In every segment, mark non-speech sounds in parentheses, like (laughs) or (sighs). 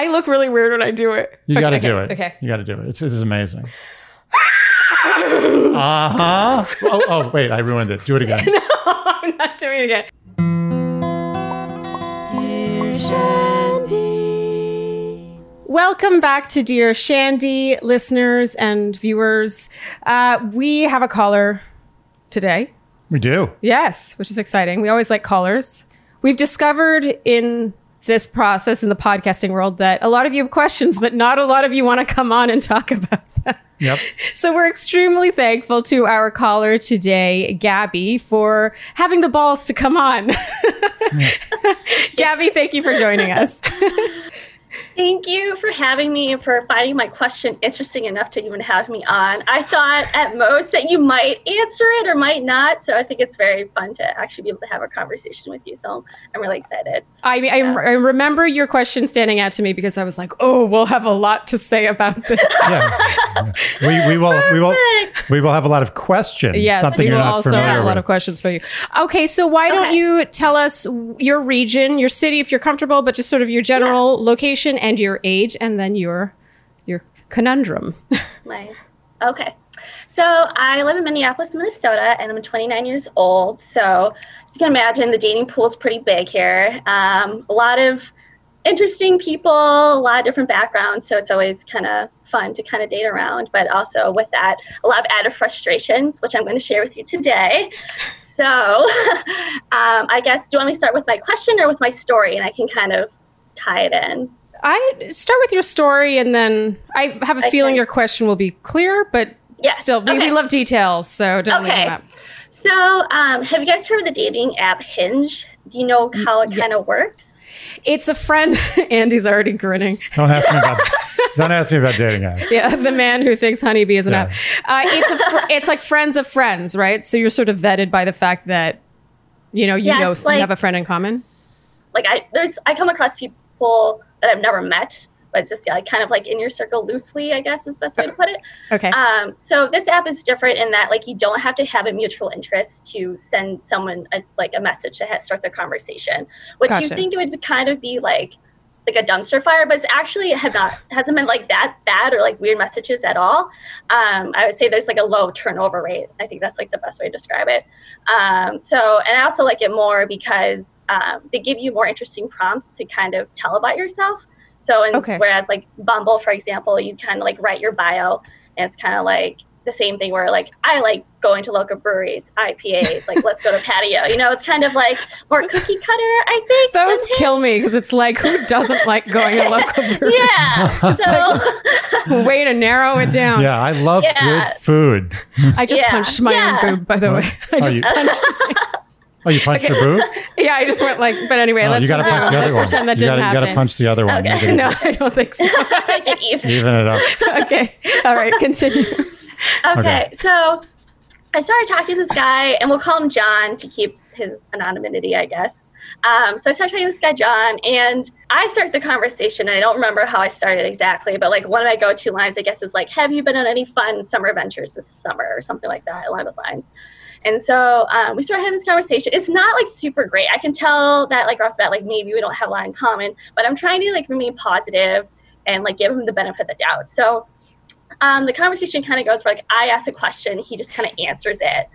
I look really weird when I do it. You Okay, got to okay, do it. Okay. You got to do it. It's, this is amazing. (laughs) uh huh. Oh, oh, wait, I ruined it. Do it again. (laughs) No, I'm not doing it again. Dear Shandy. Welcome back to Dear Shandy, listeners and viewers. Uh, we have a caller today. We do. Yes, which is exciting. We always like callers. We've discovered in this process in the podcasting world that a lot of you have questions, but not a lot of you want to come on and talk about them. Yep. So we're extremely thankful to our caller today, Gabby, for having the balls to come on. (laughs) Gabby, thank you for joining us. (laughs) Thank you for having me and for finding my question interesting enough to even have me on. I thought at most that you might answer it or might not. So I think it's very fun to actually be able to have a conversation with you. So I'm really excited. I mean, I, I remember your question standing out to me because I was like, "Oh, we'll have a lot to say about this." (laughs) Yeah. we, we will we will we will have a lot of questions. Yes, something we you're will not also familiar have a lot of questions for you. Okay, so why don't you tell us your region, your city, if you're comfortable, but just sort of your general location and your age, and then your your conundrum. (laughs) My okay. So I live in Minneapolis, Minnesota, and I'm 29 years old. So as you can imagine, the dating pool is pretty big here. Um, a lot of interesting people, a lot of different backgrounds. So it's always kind of fun to kind of date around. But also with that, a lot of added frustrations, which I'm going to share with you today. (laughs) So (laughs) um, I guess do you want me to start with my question or with my story, and I can kind of tie it in. I start with your story, and then I have a feeling your question will be clear, but Yeah, still, we, we love details, so don't leave Okay. them out. So, um, have you guys heard of the dating app Hinge? Do you know how it kind of works? It's a friend. (laughs) Andy's already grinning. Don't ask me about (laughs) don't ask me about dating apps. Yeah, the man who thinks honeybee is an Yeah. app. Uh, it's a fr- it's like friends of friends, right? So you're sort of vetted by the fact that you know you Yeah, know it's you have a friend in common. Like, I there's I come across people that I've never met, but just yeah, like kind of like in your circle loosely, I guess is the best way to put it. Okay. Um, so this app is different in that like you don't have to have a mutual interest to send someone a, like a message to start their conversation. What you think it would kind of be like like a dumpster fire, but it's actually have not hasn't been like that bad or like weird messages at all. Um, I would say there's like a low turnover rate. I think that's like the best way to describe it. Um, so and I also like it more because um, they give you more interesting prompts to kind of tell about yourself. So and Okay. whereas like Bumble, for example, you kind of like write your bio and it's kind of like the same thing where like I like going to local breweries, IPAs, like let's go to patio. You know, it's kind of like more cookie cutter, I think. Those kill me because it's like who doesn't like going to local (laughs) breweries? Yeah. (laughs) so Way to narrow it down. Yeah, I love Yeah. good food. I just Yeah. punched my Yeah. own boob, by the way. I Oh, just you- punched. (laughs) Oh, you punched your boob? Yeah, I just went like. But anyway, Oh, let's you got to punch the let's other one. pretend that you didn't gotta, You got to happen. punch the other one. Okay. No, I don't think so. get even. even it up. okay. All right. Continue. (laughs) Okay, Okay. so I started talking to this guy, and we'll call him John to keep his anonymity, I guess. Um, so I started talking to this guy, John, and I start the conversation. And I don't remember how I started exactly, but like one of my go-to lines, I guess, is like, "Have you been on any fun summer adventures this summer?" or something like that, along those lines. And so um, we started having this conversation. It's not like super great. I can tell that like off the bat, like maybe we don't have a lot in common, but I'm trying to like remain positive and like give him the benefit of the doubt. So um, the conversation kind of goes where like I ask a question, he just kind of answers it,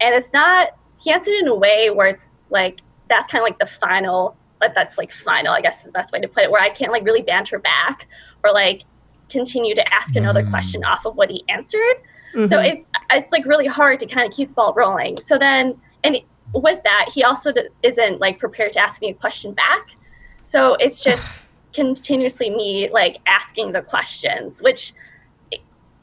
and it's not he answered it in a way where it's like that's kind of like the final, but that's like final, I guess is the best way to put it, where I can't like really banter back or like continue to ask another Mm. question off of what he answered. So Mhm. it's it's like really hard to kind of keep the ball rolling. So then, and with that, he also d- isn't like prepared to ask me a question back. So it's just (sighs) continuously me like asking the questions, which i-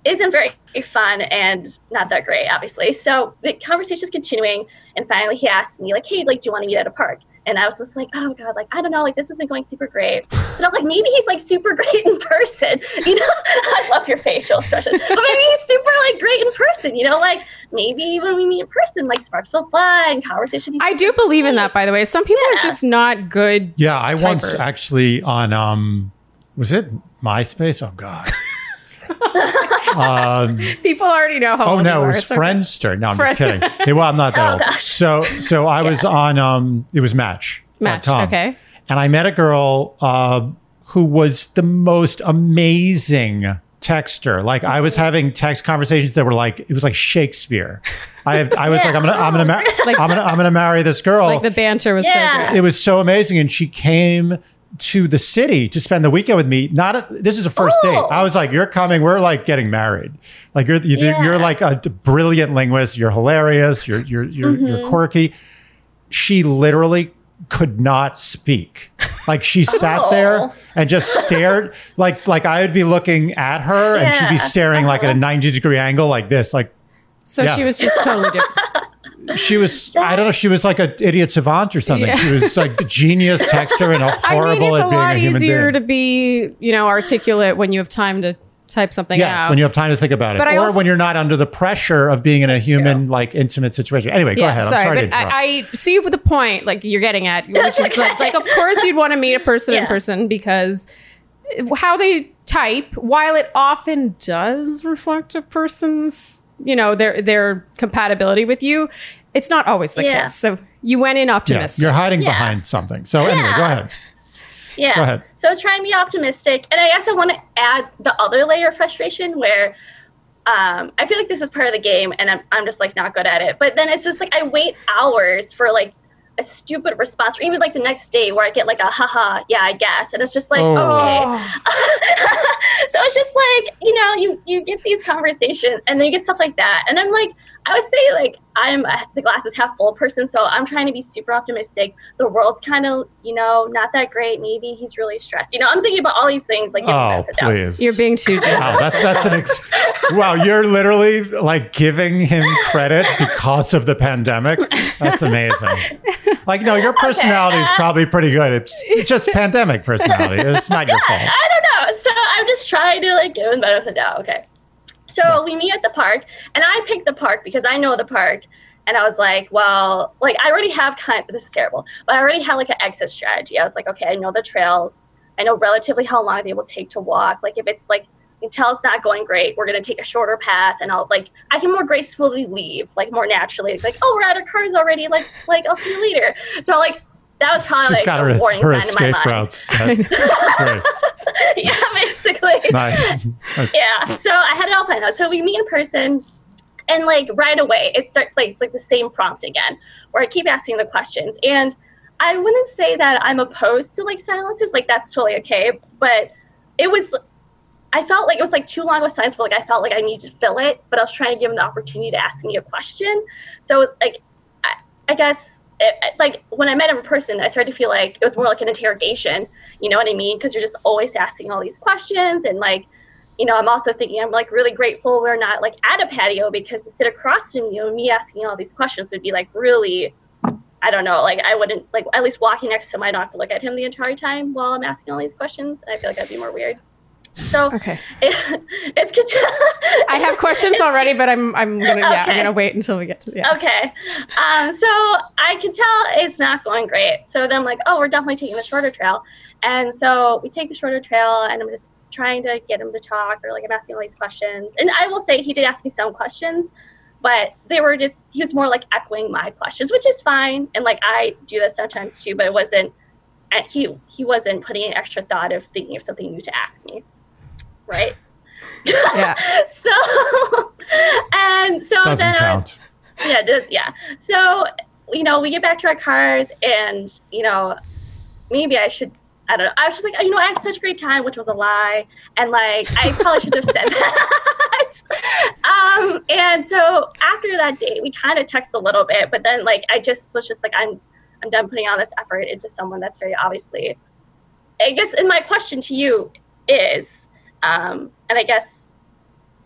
isn't very fun and not that great, obviously. So the conversation is continuing, and finally he asked me like, "Hey, like, do you want to meet at a park?" And I was just like, "Oh God, like I don't know, like this isn't going super great." But I was like, maybe he's like super (laughs) great in person. You know, (laughs) I love your facial expression, but maybe he's super like great in person. You know, like maybe when we meet in person, like sparks will fly and conversation. be I do super believe in that, by the way. Some people are just not good. Yeah, I once actually on um was it MySpace? Oh God. Um, (laughs) People already know how oh old no, you it was It's okay. Friendster. No, I'm Friend- just kidding. Yeah, well, I'm not that (laughs) Oh, old. gosh. So so I was on um it was Match. Match. Okay. And I met a girl uh, who was the most amazing texter. Like I was having text conversations that were like it was like Shakespeare. I have I was (laughs) Yeah. like I'm gonna I'm gonna ma- Like- I'm gonna I'm gonna marry this girl. Like the banter was so Yeah. great. it was so amazing, and she came to the city to spend the weekend with me. Not a, this is a first Oh. date. I was like, "You're coming. We're like getting married. Like you're you, Yeah. you're like a brilliant linguist. You're hilarious. You're you're you're, Mm-hmm. you're quirky." She literally could not speak. Like she (laughs) sat Oh. there and just stared. Like like I would be looking at her, and she'd be Yeah. Uh-huh. staring like at a ninety degree angle, like this. Like So Yeah. she was just totally different. She was. I don't know. She was like an idiot savant or something. Yeah. She was like (laughs) the genius texter and a horrible mean, it's a at being lot a human easier being. to be, you know, articulate when you have time to type something Yes, out. when you have time to think about it, But I or also- when you're not under the pressure of being in a human, like intimate situation. Anyway, go ahead. I'm sorry, but interrupt. I, I see the point, like you're getting at, which is like, like, of course you'd want to meet a person in person because how they type, while it often does reflect a person's, you know, their their compatibility with you, it's not always the Yeah. case. So you went in yeah, optimistic. you're hiding Yeah. behind something. So anyway, go ahead. Yeah. Go ahead. So I was trying to be optimistic, and I guess I want to add the other layer of frustration where um, I feel like this is part of the game, and I'm I'm just like not good at it. But then it's just like I wait hours for like a stupid response, or even like the next day where I get like a haha, yeah, I guess, and it's just like Oh. okay. (laughs) so it's just like you know you you get these conversations and then you get stuff like that and i'm like i would say like i'm a, the glasses half full person so i'm trying to be super optimistic the world's kind of you know not that great maybe he's really stressed you know i'm thinking about all these things like Oh, benefit of the doubt. please. You're being too generous. Wow, that's that's an ex- wow. You're literally like giving him credit because of the pandemic. That's amazing. Like, no, your personality is uh, probably pretty good. It's, it's just pandemic personality. It's not your fault. (laughs) I don't know. So I'm just trying to like give him the benefit of the doubt. Okay. So we meet at the park, and I picked the park because I know the park. And I was like, well, like I already have kind. This is terrible, but I already had like an exit strategy. I was like, okay, I know the trails. I know relatively how long they will take to walk. Like if it's like until it's not going great, we're gonna take a shorter path, and I'll like I can more gracefully leave, like more naturally. It's like, oh, we're out of cars already. Like like I'll see you later. So like that was kind of She's like got a her, warning her sign in my escape mind. routes. Uh, (laughs) set. (laughs) Yeah, basically. Nice. (laughs) Yeah. So I had it all planned out. So we meet in person, and like right away, it starts like it's like the same prompt again, where I keep asking the questions. And I wouldn't say that I'm opposed to like silences. Like that's totally okay. But it was. I felt like it was like too long of a silence, but like I felt like I needed to fill it. But I was trying to give him the opportunity to ask me a question. So it was like, I, I guess. It, like when I met him in person, I started to feel like it was more like an interrogation. You know what I mean? Because you're just always asking all these questions, and like you know, I'm also thinking I'm like really grateful we're not like at a patio because to sit across from you and me asking all these questions would be like really, I don't know, like I wouldn't like at least walking next to him, I don't have to look at him the entire time while I'm asking all these questions. I feel like that'd be more weird. So Okay. it, (laughs) it's good. To, (laughs) I have questions already, but I'm I'm gonna yeah, I'm gonna wait until we get to yeah. Okay. Um, so I can tell it's not going great. So then I'm like, oh, we're definitely taking the shorter trail. And so we take the shorter trail, and I'm just trying to get him to talk, or like I'm asking all these questions. And I will say he did ask me some questions, but they were just, he was more like echoing my questions, which is fine. And like I do that sometimes too, but it wasn't, and he, he wasn't putting an extra thought of thinking of something new to ask me. Right. (laughs) Yeah. (laughs) so, and so Doesn't then I, count. yeah, it does, yeah. So, you know, we get back to our cars, and you know, maybe I should. I don't know. I was just like, you know, I had such a great time, which was a lie, and like I probably should have said (laughs) that. um, and so after that date, we kind of text a little bit, but then like I just was just like, I'm, I'm done putting all this effort into someone that's very obviously. I guess, and my question to you is, um, and I guess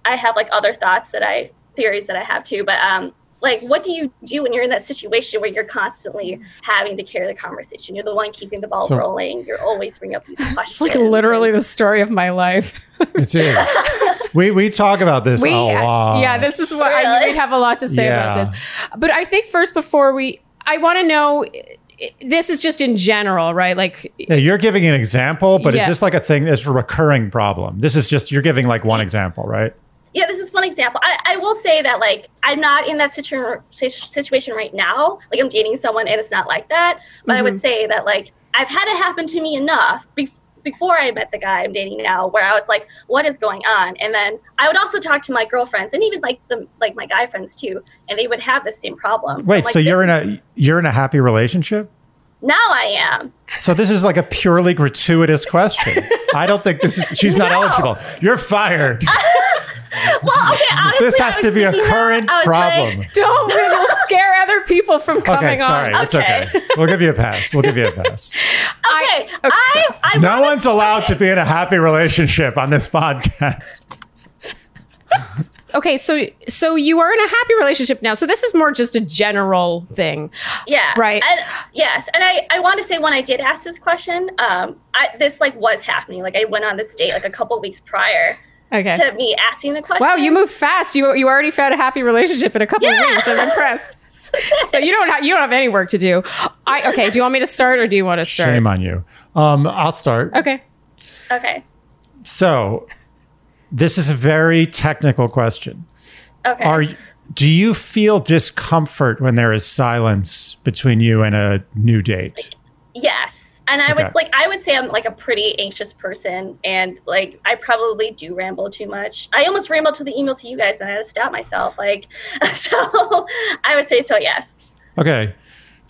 I have like other thoughts that I theories that I have too, but um, like what do you do when you're in that situation where you're constantly having to carry the conversation? You're the one keeping the ball So- rolling. You're always bringing up these questions. (laughs) It's like literally the story of my life. It is. (laughs) we we talk about this we a lot. yeah, this is what I Really? we'd have a lot to say Yeah. about this. But I think first before we I want to know i- this is just in general, right? Like Yeah, you're giving an example, but is Yeah. this like a thing that's a recurring problem? This is just you're giving like one example, right? yeah, this is one example. I, I will say that like I'm not in that situ- situ- situation right now. Like I'm dating someone and it's not like that. But I Mm-hmm. would say that like I've had it happen to me enough be- before I met the guy I'm dating now, where I was like, "What is going on?" And then I would also talk to my girlfriends and even like the like my guy friends too, and they would have the same problem. Wait, like, so you're in a you're in a happy relationship? now I am. So this is like a purely gratuitous question. (laughs) I don't think this is she's not No. eligible. You're fired. (laughs) Well, okay, honestly, this I has was to be a thinking that. current problem. like, (laughs) Don't it'll (laughs) scare other people from coming on. okay, sorry. on. It's okay. Okay. (laughs) We'll give you a pass. We'll give you a pass. okay, okay, I, I, No wanna- one's allowed to be in a happy relationship on this podcast. Okay, so so you are in a happy relationship now. So this is more just a general thing. Yeah. Right. And, yes. And I, I want to say when I did ask this question, um, I, this like was happening. Like I went on this date like a couple weeks prior Okay. to me asking the question. Wow, you move fast. You you already found a happy relationship in a couple Yeah. of weeks. I'm impressed. So you don't have you don't have any work to do. I okay. Do you want me to start or do you want to start? Shame on you. Um, I'll start. Okay. Okay. So, this is a very technical question. Okay. Are do you feel discomfort when there is silence between you and a new date? yes. And I Okay. would like I would say I'm like a pretty anxious person and like I probably do ramble too much. I almost rambled to the email to you guys and I had to stop myself. Like (laughs) so I would say so yes. Okay.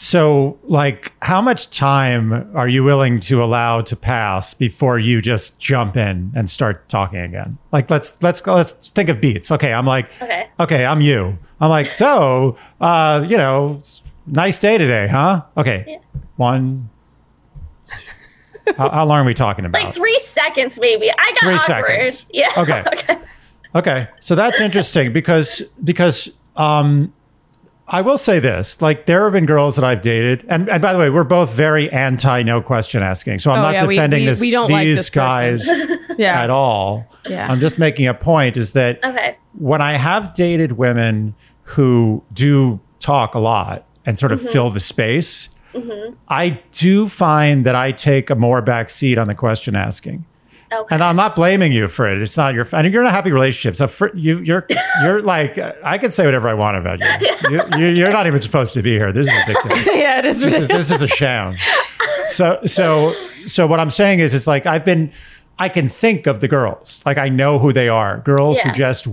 So, like, how much time are you willing to allow to pass before you just jump in and start talking again? Like, let's let's go. Let's think of beats. Okay, I'm like, Okay. okay, I'm you. I'm like, so, uh, you know, nice day today, huh? Okay, Yeah. one. How, how long are we talking about? Like three seconds maybe. I got Three awkward. seconds. Yeah. Okay. (laughs) okay. Okay, so that's interesting because because um, I will say this: like there have been girls that I've dated, and, and by the way, we're both very anti no question asking. So I'm Oh, not yeah, defending we- this we don't like these this guys. (laughs) Yeah. at all. Yeah. I'm just making a point: is that Okay. when I have dated women who do talk a lot and sort Mm-hmm. of fill the space, Mm-hmm. I do find that I take a more back seat on the question asking. Okay. And I'm not blaming you for it. It's not your. I mean, you're in a happy relationship. So for, you, you're, (laughs) you're like, I can say whatever I want about (laughs) you. you, you're not even supposed to be here. This is ridiculous. (laughs) yeah, it is. This is this is a sham. So so so what I'm saying is, it's like I've been. I can think of the girls. Like I know who they are. Girls who just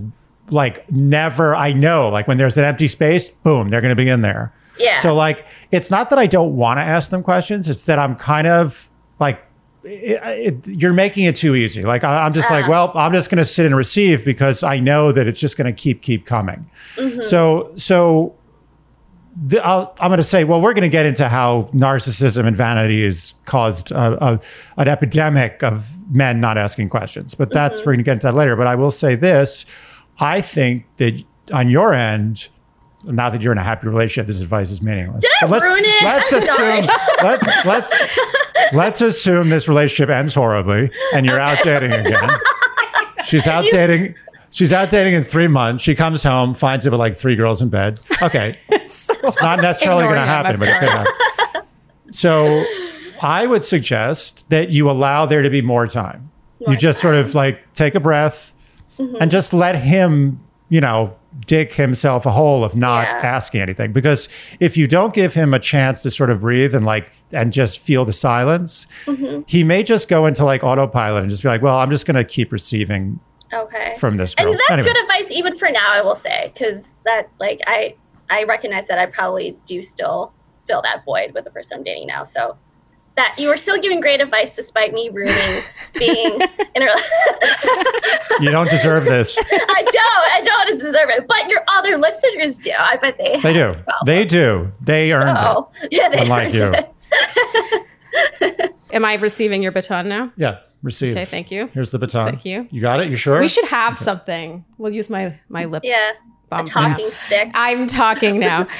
like never. I know. Like when there's an empty space, boom, they're going to be in there. Yeah. So like, it's not that I don't want to ask them questions. It's that I'm kind of like, it, it, you're making it too easy. Like I, I'm just like, Ah. well, I'm just going to sit and receive because I know that it's just going to keep keep coming. So so. The, I'll, I'm going to say, well, we're going to get into how narcissism and vanity has caused a, a, an epidemic of men not asking questions, but that's we're going to get into that later. But I will say this: I think that on your end, now that you're in a happy relationship, this advice is meaningless. Let's? Let's assume let's (laughs) let's let's assume this relationship ends horribly and you're out dating (laughs) again. She's out dating. She's out dating in three months. She comes home, finds it with like three girls in bed. Okay, (laughs) it's not necessarily going to happen, but it could happen. So, I would suggest that you allow there to be more time. you More just sort of like take a breath Mm-hmm. and just let him, you know, dig himself a hole of not Yeah. asking anything. Because if you don't give him a chance to sort of breathe and like and just feel the silence, Mm-hmm. he may just go into like autopilot and just be like, "Well, I'm just going to keep receiving Okay. from this girl." and that's Anyway. good advice even for now i will say because that like i i recognize that i probably do still fill that void with the person i'm dating now so that you are still giving great advice despite me ruining being (laughs) in a You don't deserve this. (laughs) i don't i don't deserve it but your other listeners do i bet they They do. well. They do. They earned it. oh yeah they Unlike earned you. it. Am I receiving your baton now? Yeah. Receive. Okay, thank you. Here's the baton. Thank you. You got it? You sure? We should have something. We'll use my my lip yeah a balm. talking stick I'm talking now. (laughs) (sighs)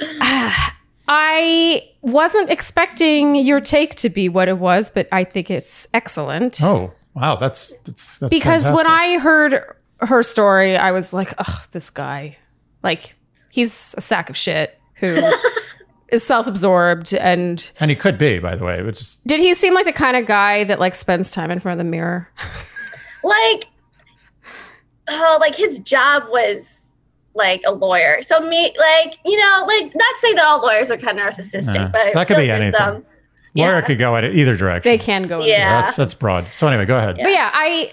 (sighs) Ah, I wasn't expecting your take to be what it was, but I think it's excellent. Oh, wow. That's that's, that's because when. I heard her story, I was like, "Ugh, this guy! Like, he's a sack of shit who (laughs) is self-absorbed." And and he could be, by the way. It's just did he seem like the kind of guy that like spends time in front of the mirror? like oh like his job was like a lawyer so me like you know like not saying that all lawyers are kind of narcissistic Yeah. but I That could be like there's anything. Laura Yeah. could go at it either direction. They can go. Yeah. Yeah, that's that's broad. So anyway, go ahead. Yeah. But yeah, I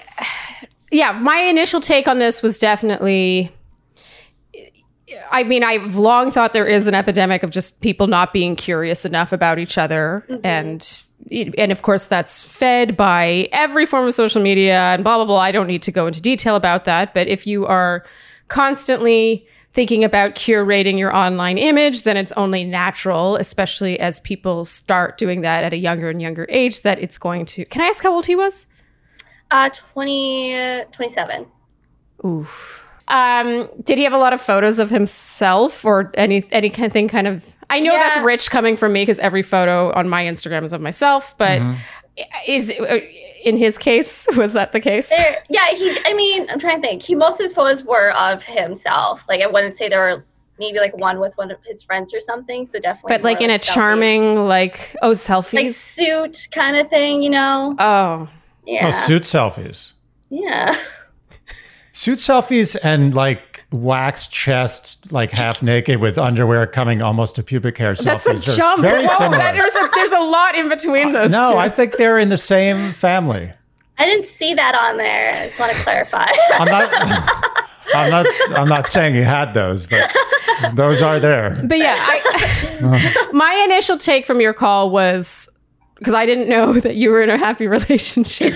yeah, my initial take on this was definitely I mean, I've long thought there is an epidemic of just people not being curious enough about each other mm-hmm. and and of course that's fed by every form of social media and blah blah blah. I don't need to go into detail about that, but if you are constantly thinking about curating your online image, then it's only natural, especially as people start doing that at a younger and younger age, that it's going to. Can I ask how old he was? Uh, 20, 27. Oof. Um, did he have a lot of photos of himself or any any kind of thing? Kind of. I know that's rich coming from me because every photo on my Instagram is of myself. But is in his case (laughs) was that the case? There, yeah, he. I mean, I'm trying to think. He most of his photos were of himself. Like I wouldn't say there were maybe like one with one of his friends or something. So definitely. But like more in a selfies. charming like oh selfies like suit kind of thing, you know? oh, Yeah. Oh, suit selfies. yeah. (laughs) Suit selfies and like wax chest, like half naked with underwear coming almost to pubic hair that's a are jump. Very Whoa, similar. that- there's a there's a lot in between uh, those. no, two. I think they're in the same family. I didn't see that on there. I just want to clarify. I'm not. (laughs) I'm not. I'm not saying he had those, but those are there. But yeah, I, (laughs) my initial take from your call was because I didn't know (laughs) that you were in a happy relationship.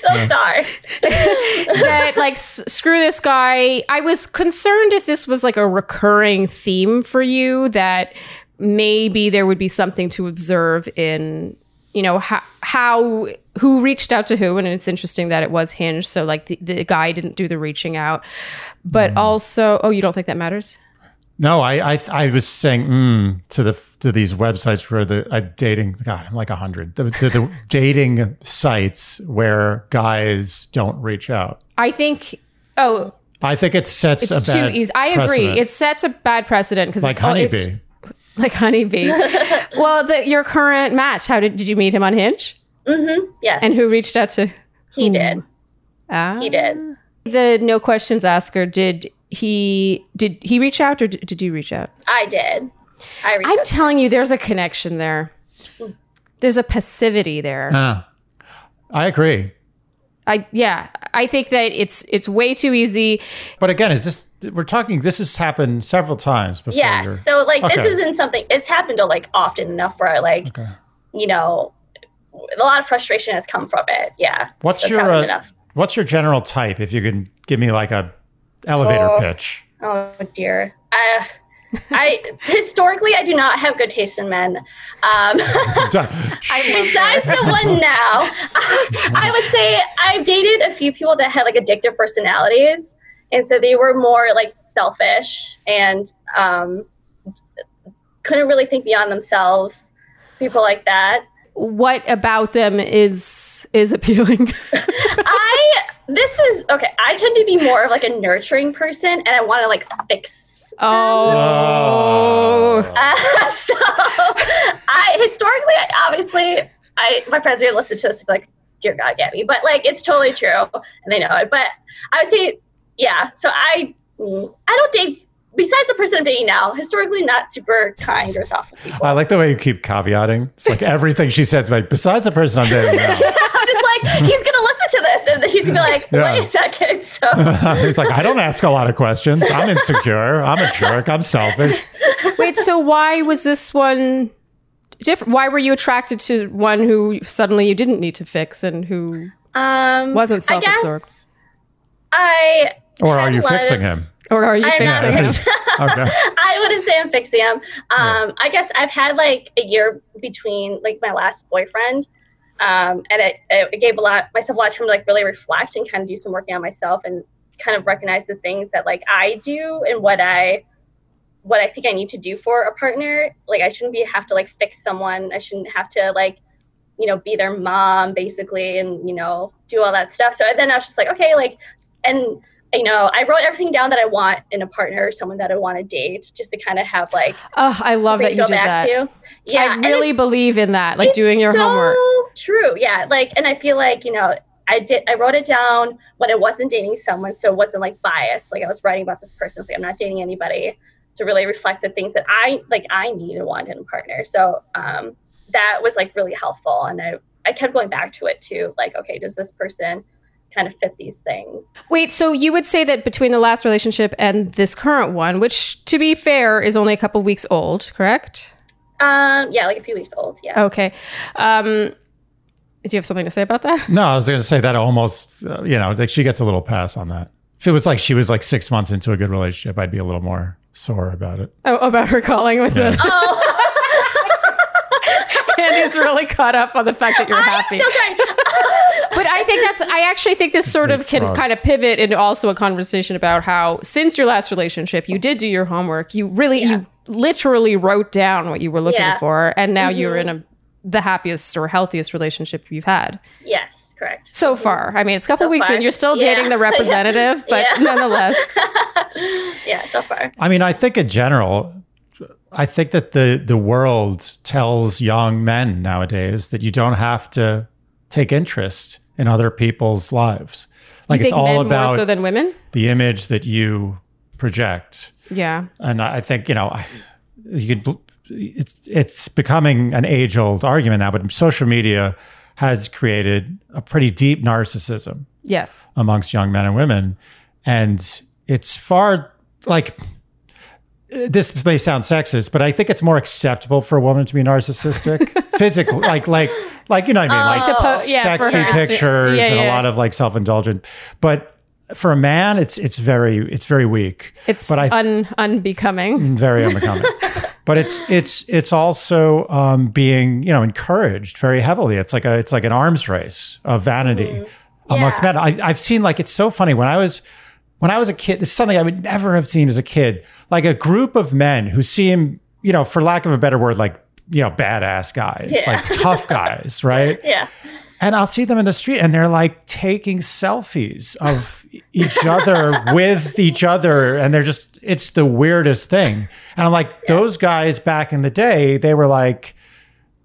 So sorry. (laughs) that like s- screw this guy. I was concerned if this was like a recurring theme for you that maybe there would be something to observe in you know how how who reached out to who and it's interesting that it was hinge so like the, the guy didn't do the reaching out but mm. also oh you don't think that matters No, I. I. I was saying mm, to the to these websites where the uh, dating. God, I'm like a hundred. The, the, the (laughs) dating sites where guys don't reach out. i think oh I think it sets it's a too bad easy i agree precedent. it sets a bad precedent because like it's, all- it's honeybee. (laughs) like honeybee (laughs) well the, your current match how did did you meet him on hinge Mm-hmm. Yes. and who reached out to he did. ah He did. the no questions asker did he did he reach out or did, did you reach out I did. I reached i'm out. telling you there's a connection there there's a passivity there Ah, I agree. i yeah i think that it's it's way too easy But again, is this we're talking? This has happened several times before. Yes. So like this isn't something it's happened to like often enough where like Okay. you know a lot of frustration has come from it. Yeah. What's That's your uh, enough. what's your general type? If you can give me like a elevator Oh. pitch. Oh dear. Uh, I historically I do not have good taste in men. Um, (laughs) besides the one (laughs) now, I would say I've dated a few people that had like addictive personalities, and so they were more like selfish and um, couldn't really think beyond themselves. People like that. what about them is is appealing (laughs) I this is okay. I tend to be more of like a nurturing person, and I want to like fix. oh Uh, (laughs) so I historically, I, obviously, I my friends are gonna listen to this and be like, "Dear God, Gabby," but like it's totally true, and they know it. But I would say, yeah. So I I don't date. Besides the person I'm dating now, historically not super kind or thoughtful people. I like the way you keep caveating. It's like everything she says, like besides the person I'm dating now. (laughs) I'm just like, he's gonna listen to this, and he's gonna be like, Yeah. "Wait a second. So (laughs) He's like, I don't ask a lot of questions. I'm insecure. I'm a jerk. I'm selfish. wait so why was this one different why were you attracted to one who suddenly you didn't need to fix and who um, Wasn't self-absorbed. Or I or are you fixing of- him? Or are you I'm fixing him (laughs) fixing- Okay. I wouldn't say I'm fixing him. Um, I guess I've had like a year between like my last boyfriend, um, and it, it gave a lot myself a lot of time to like really reflect and kind of do some working on myself and kind of recognize the things that like I do and what I what I think I need to do for a partner. Like I shouldn't be have to like fix someone. I shouldn't have to like you know be their mom basically and you know do all that stuff. So then I was just like okay like and you know, I wrote everything down that I want in a partner, someone that I want to date, just to kind of have like oh i love that you go did back that to. Yeah, i really believe in that like doing your so homework True, yeah. Like, and I feel like you know, I did. I wrote it down when I wasn't dating someone, so it wasn't like biased. Like I was writing about this person. It's like I'm not dating anybody to really reflect the things that I like. I need and want in a partner. So, um, that was like really helpful. And I, I kept going back to it too. Like, okay, does this person kind of fit these things? Wait, so you would say that between the last relationship and this current one, which to be fair is only a couple weeks old, correct? Um, yeah, like a few weeks old. Yeah. Okay. Um, do you have something to say about that? No, I was going to say that almost, uh, you know, like she gets a little pass on that. If it was like she was like six months into a good relationship, I'd be a little more sore about it. Oh, about her calling with Yeah. the Oh, (laughs) Andy's really caught up on the fact that you're happy. so sorry. But I think that's I actually think this sort of can frog. kind of pivot into also a conversation about how since your last relationship you did do your homework. You really you literally wrote down what you were looking Yeah. for and now mm-hmm. you're in a the happiest or healthiest relationship you've had yes, correct. so mm-hmm. far. I mean, it's a couple So weeks far. in. You're still Yeah. dating the (laughs) representative, but Yeah. nonetheless. (laughs) Yeah, so far. I mean, I think in general, I think that the the world tells young men nowadays that you don't have to take interest in other people's lives. Like it's all about more so than women? the image that you project. Yeah. And I think you know, I- you could. It's it's becoming an age old argument now, but social media has created a pretty deep narcissism Yes. amongst young men and women, and it's far like this may sound sexist, but I think it's more acceptable for a woman to be narcissistic, (laughs) physically, like like like you know what I mean, like To po- sexy Insta- pictures yeah, and a lot of like self indulgent, but. For a man, it's it's very it's very weak. It's but I un- unbecoming. very unbecoming. (laughs) but it's it's it's also um, being you know encouraged very heavily. It's like a it's like an arms race of vanity amongst Yeah. men. I, I've seen like it's so funny when I was when I was a kid. This is something I would never have seen as a kid. Like a group of men who seem you know for lack of a better word like you know badass guys Yeah. like tough guys (laughs) right Yeah. and I'll see them in the street and they're like taking selfies of each other (laughs) with each other. And they're just, it's the weirdest thing. And I'm like, those guys back in the day, they were like,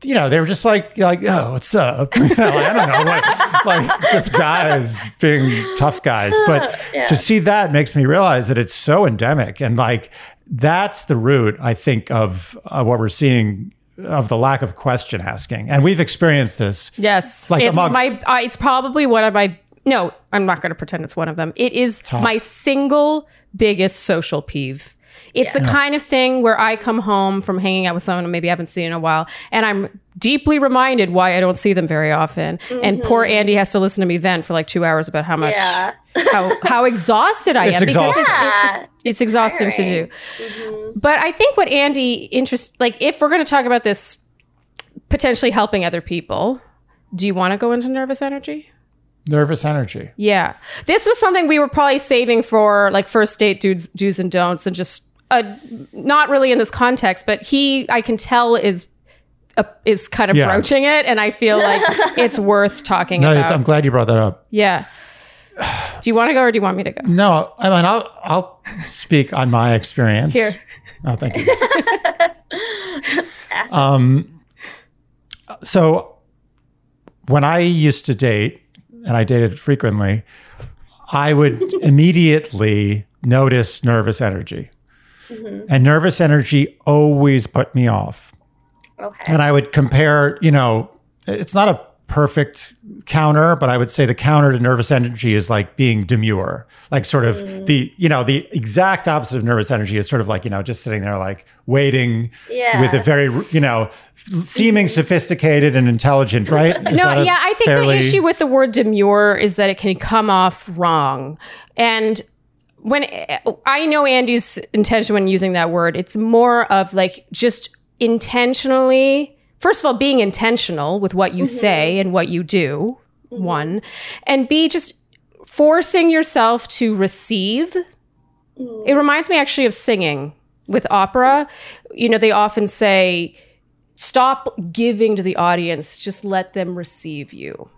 you know, they were just like, like, oh, what's up? (laughs) You know, I don't know, like, like just guys being tough guys. But (laughs) Yeah. to see that makes me realize that it's so endemic. And like, that's the root, I think, of uh, what we're seeing of the lack of question asking. And we've experienced this. Yes. Like it's amongst- my uh, it's probably one of my no, I'm not going to pretend it's one of them. It is my single biggest social peeve. It's the kind of thing where I come home from hanging out with someone who maybe I haven't seen in a while, and I'm deeply reminded why I don't see them very often. And mm-hmm. poor Andy has to listen to me vent for like two hours about how much Yeah. (laughs) how how exhausted I It's am because exhausting. it's, Yeah. it's, it's exhausting to do. tiring. Mm-hmm. But I think what Andy interest like if we're going to talk about this potentially helping other people, do you want to go into nervous energy? Nervous energy. Yeah. This was something we were probably saving for like first date dudes do's and don'ts and just uh, not really in this context, but he I can tell is uh, is kind of Yeah. broaching it and I feel like (laughs) it's worth talking No, about. I'm glad you brought that up. yeah. Do you want to go or do you want me to go? No, I mean, I'll I'll speak on my experience. Here. Oh, thank you. (laughs) (laughs) um, so when I used to date, and I dated frequently, I would immediately notice nervous energy, Mm-hmm. and nervous energy always put me off. Okay. and I would compare, you know, it's not a perfect counter, but I would say the counter to nervous energy is like being demure, like sort of mm. the, you know, the exact opposite of nervous energy is sort of like, you know, just sitting there like waiting Yeah. with a very, you know, seeming mm-hmm. sophisticated and intelligent, right? Is no, yeah, I think fairly- the issue with the word demure is that it can come off wrong. And when I know Andy's intention when using that word, it's more of like just intentionally, first of all, being intentional with what you mm-hmm. say and what you do, mm-hmm. one, and B, just forcing yourself to receive. Mm. It reminds me actually of singing with opera. You know, they often say, stop giving to the audience just let them receive you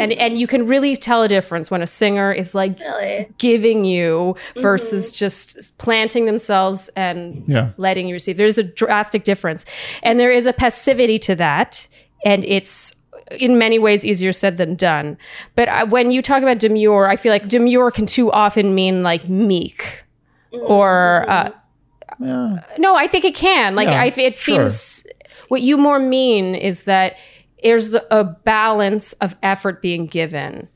and and you can really tell a difference when a singer is like Really? giving you versus mm-hmm. just planting themselves and Yeah. letting you receive. There's a drastic difference. And there is a passivity to that and it's in many ways easier said than done. But I, when you talk about demure i feel like demure can too often mean like meek mm-hmm. or uh, no i think it can. Like Yeah, I, it sure. seems what you more mean is that there's the, a balance of effort being given.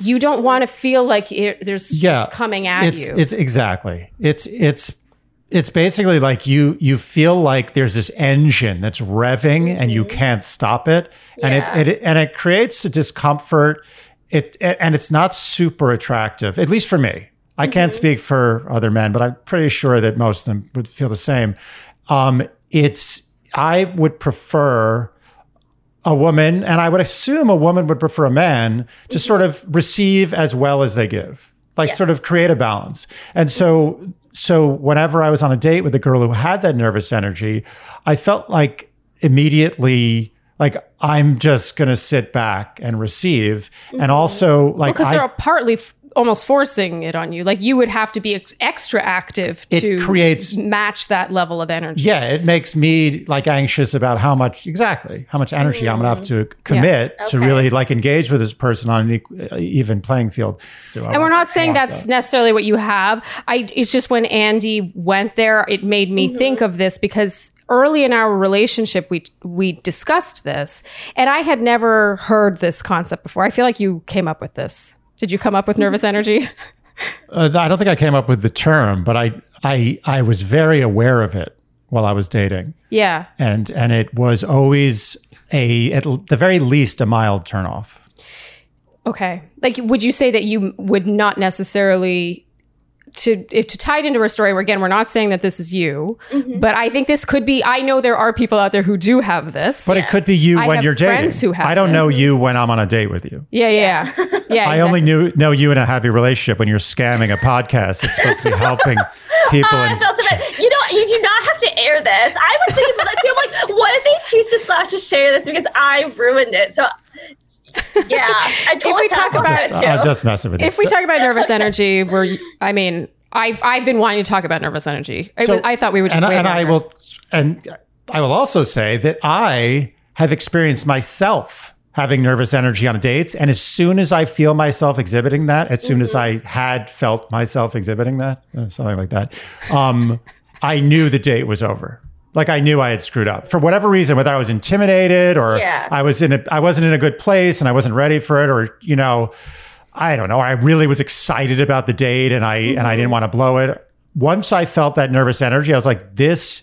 You don't want to feel like it, there's yeah, it's coming at it's, you. It's exactly. It's it's it's basically like you you feel like there's this engine that's revving and you can't stop it, and Yeah. it, it and it creates a discomfort. It and it's not super attractive, at least for me. I can't speak for other men, but I'm pretty sure that most of them would feel the same. Um, it's I would prefer a woman, and I would assume a woman would prefer a man to mm-hmm. sort of receive as well as they give, like sort of create a balance. And so, so whenever I was on a date with a girl who had that nervous energy, I felt like immediately, like I'm just gonna sit back and receive, and mm-hmm. also like because I- they're partly almost forcing it on you. Like you would have to be ex- extra active It to creates- match that level of energy. yeah, it makes me like anxious about how much exactly how much energy I'm gonna have to mm. commit to Okay. really like engage with this person on an equ- uh, even playing field. And we're not saying that's necessarily what you have. I it's just when Andy went there, it made me mm-hmm. think of this because early in our relationship we we discussed this and I had never heard this concept before. I feel like you came up with this. Did you come up with nervous energy? (laughs) Uh, I don't think I came up with the term, but I I I was very aware of it while I was dating, yeah. and and it was always a at the very least a mild turnoff. Okay. Like, would you say that you would not necessarily to if to tie it into our story? Where again, we're not saying that this is you, mm-hmm. but I think this could be. I know there are people out there who do have this. But it could be you I when have you're dating. friends who have I don't know you when I'm on a date with you. yeah, yeah, yeah. yeah (laughs) I only knew know you in a happy relationship when you're scamming a podcast. It's supposed to be helping (laughs) people. I And, felt a bit. You don't. You do not have to air this. I was thinking about that too. I'm like, what if they choose to slash to share this because I ruined it? So, yeah. I totally we talk thought about it too. I'm just messing with you. if we So- talk about nervous (laughs) energy, we're. I mean, I've I've been wanting to talk about nervous energy. I, So- was- I thought we would just and, wait. and I longer. will and I will also say that I have experienced myself having nervous energy on dates and as soon as I feel myself exhibiting that as soon as I had felt myself exhibiting that uh, something like that um, I knew the date was over like I knew I had screwed up for whatever reason whether I was intimidated or Yeah. I was in a I wasn't in a good place and I wasn't ready for it or you know I don't know. I really was excited about the date and I and I mm-hmm. didn't want to blow it. Once I felt that nervous energy, I was like, this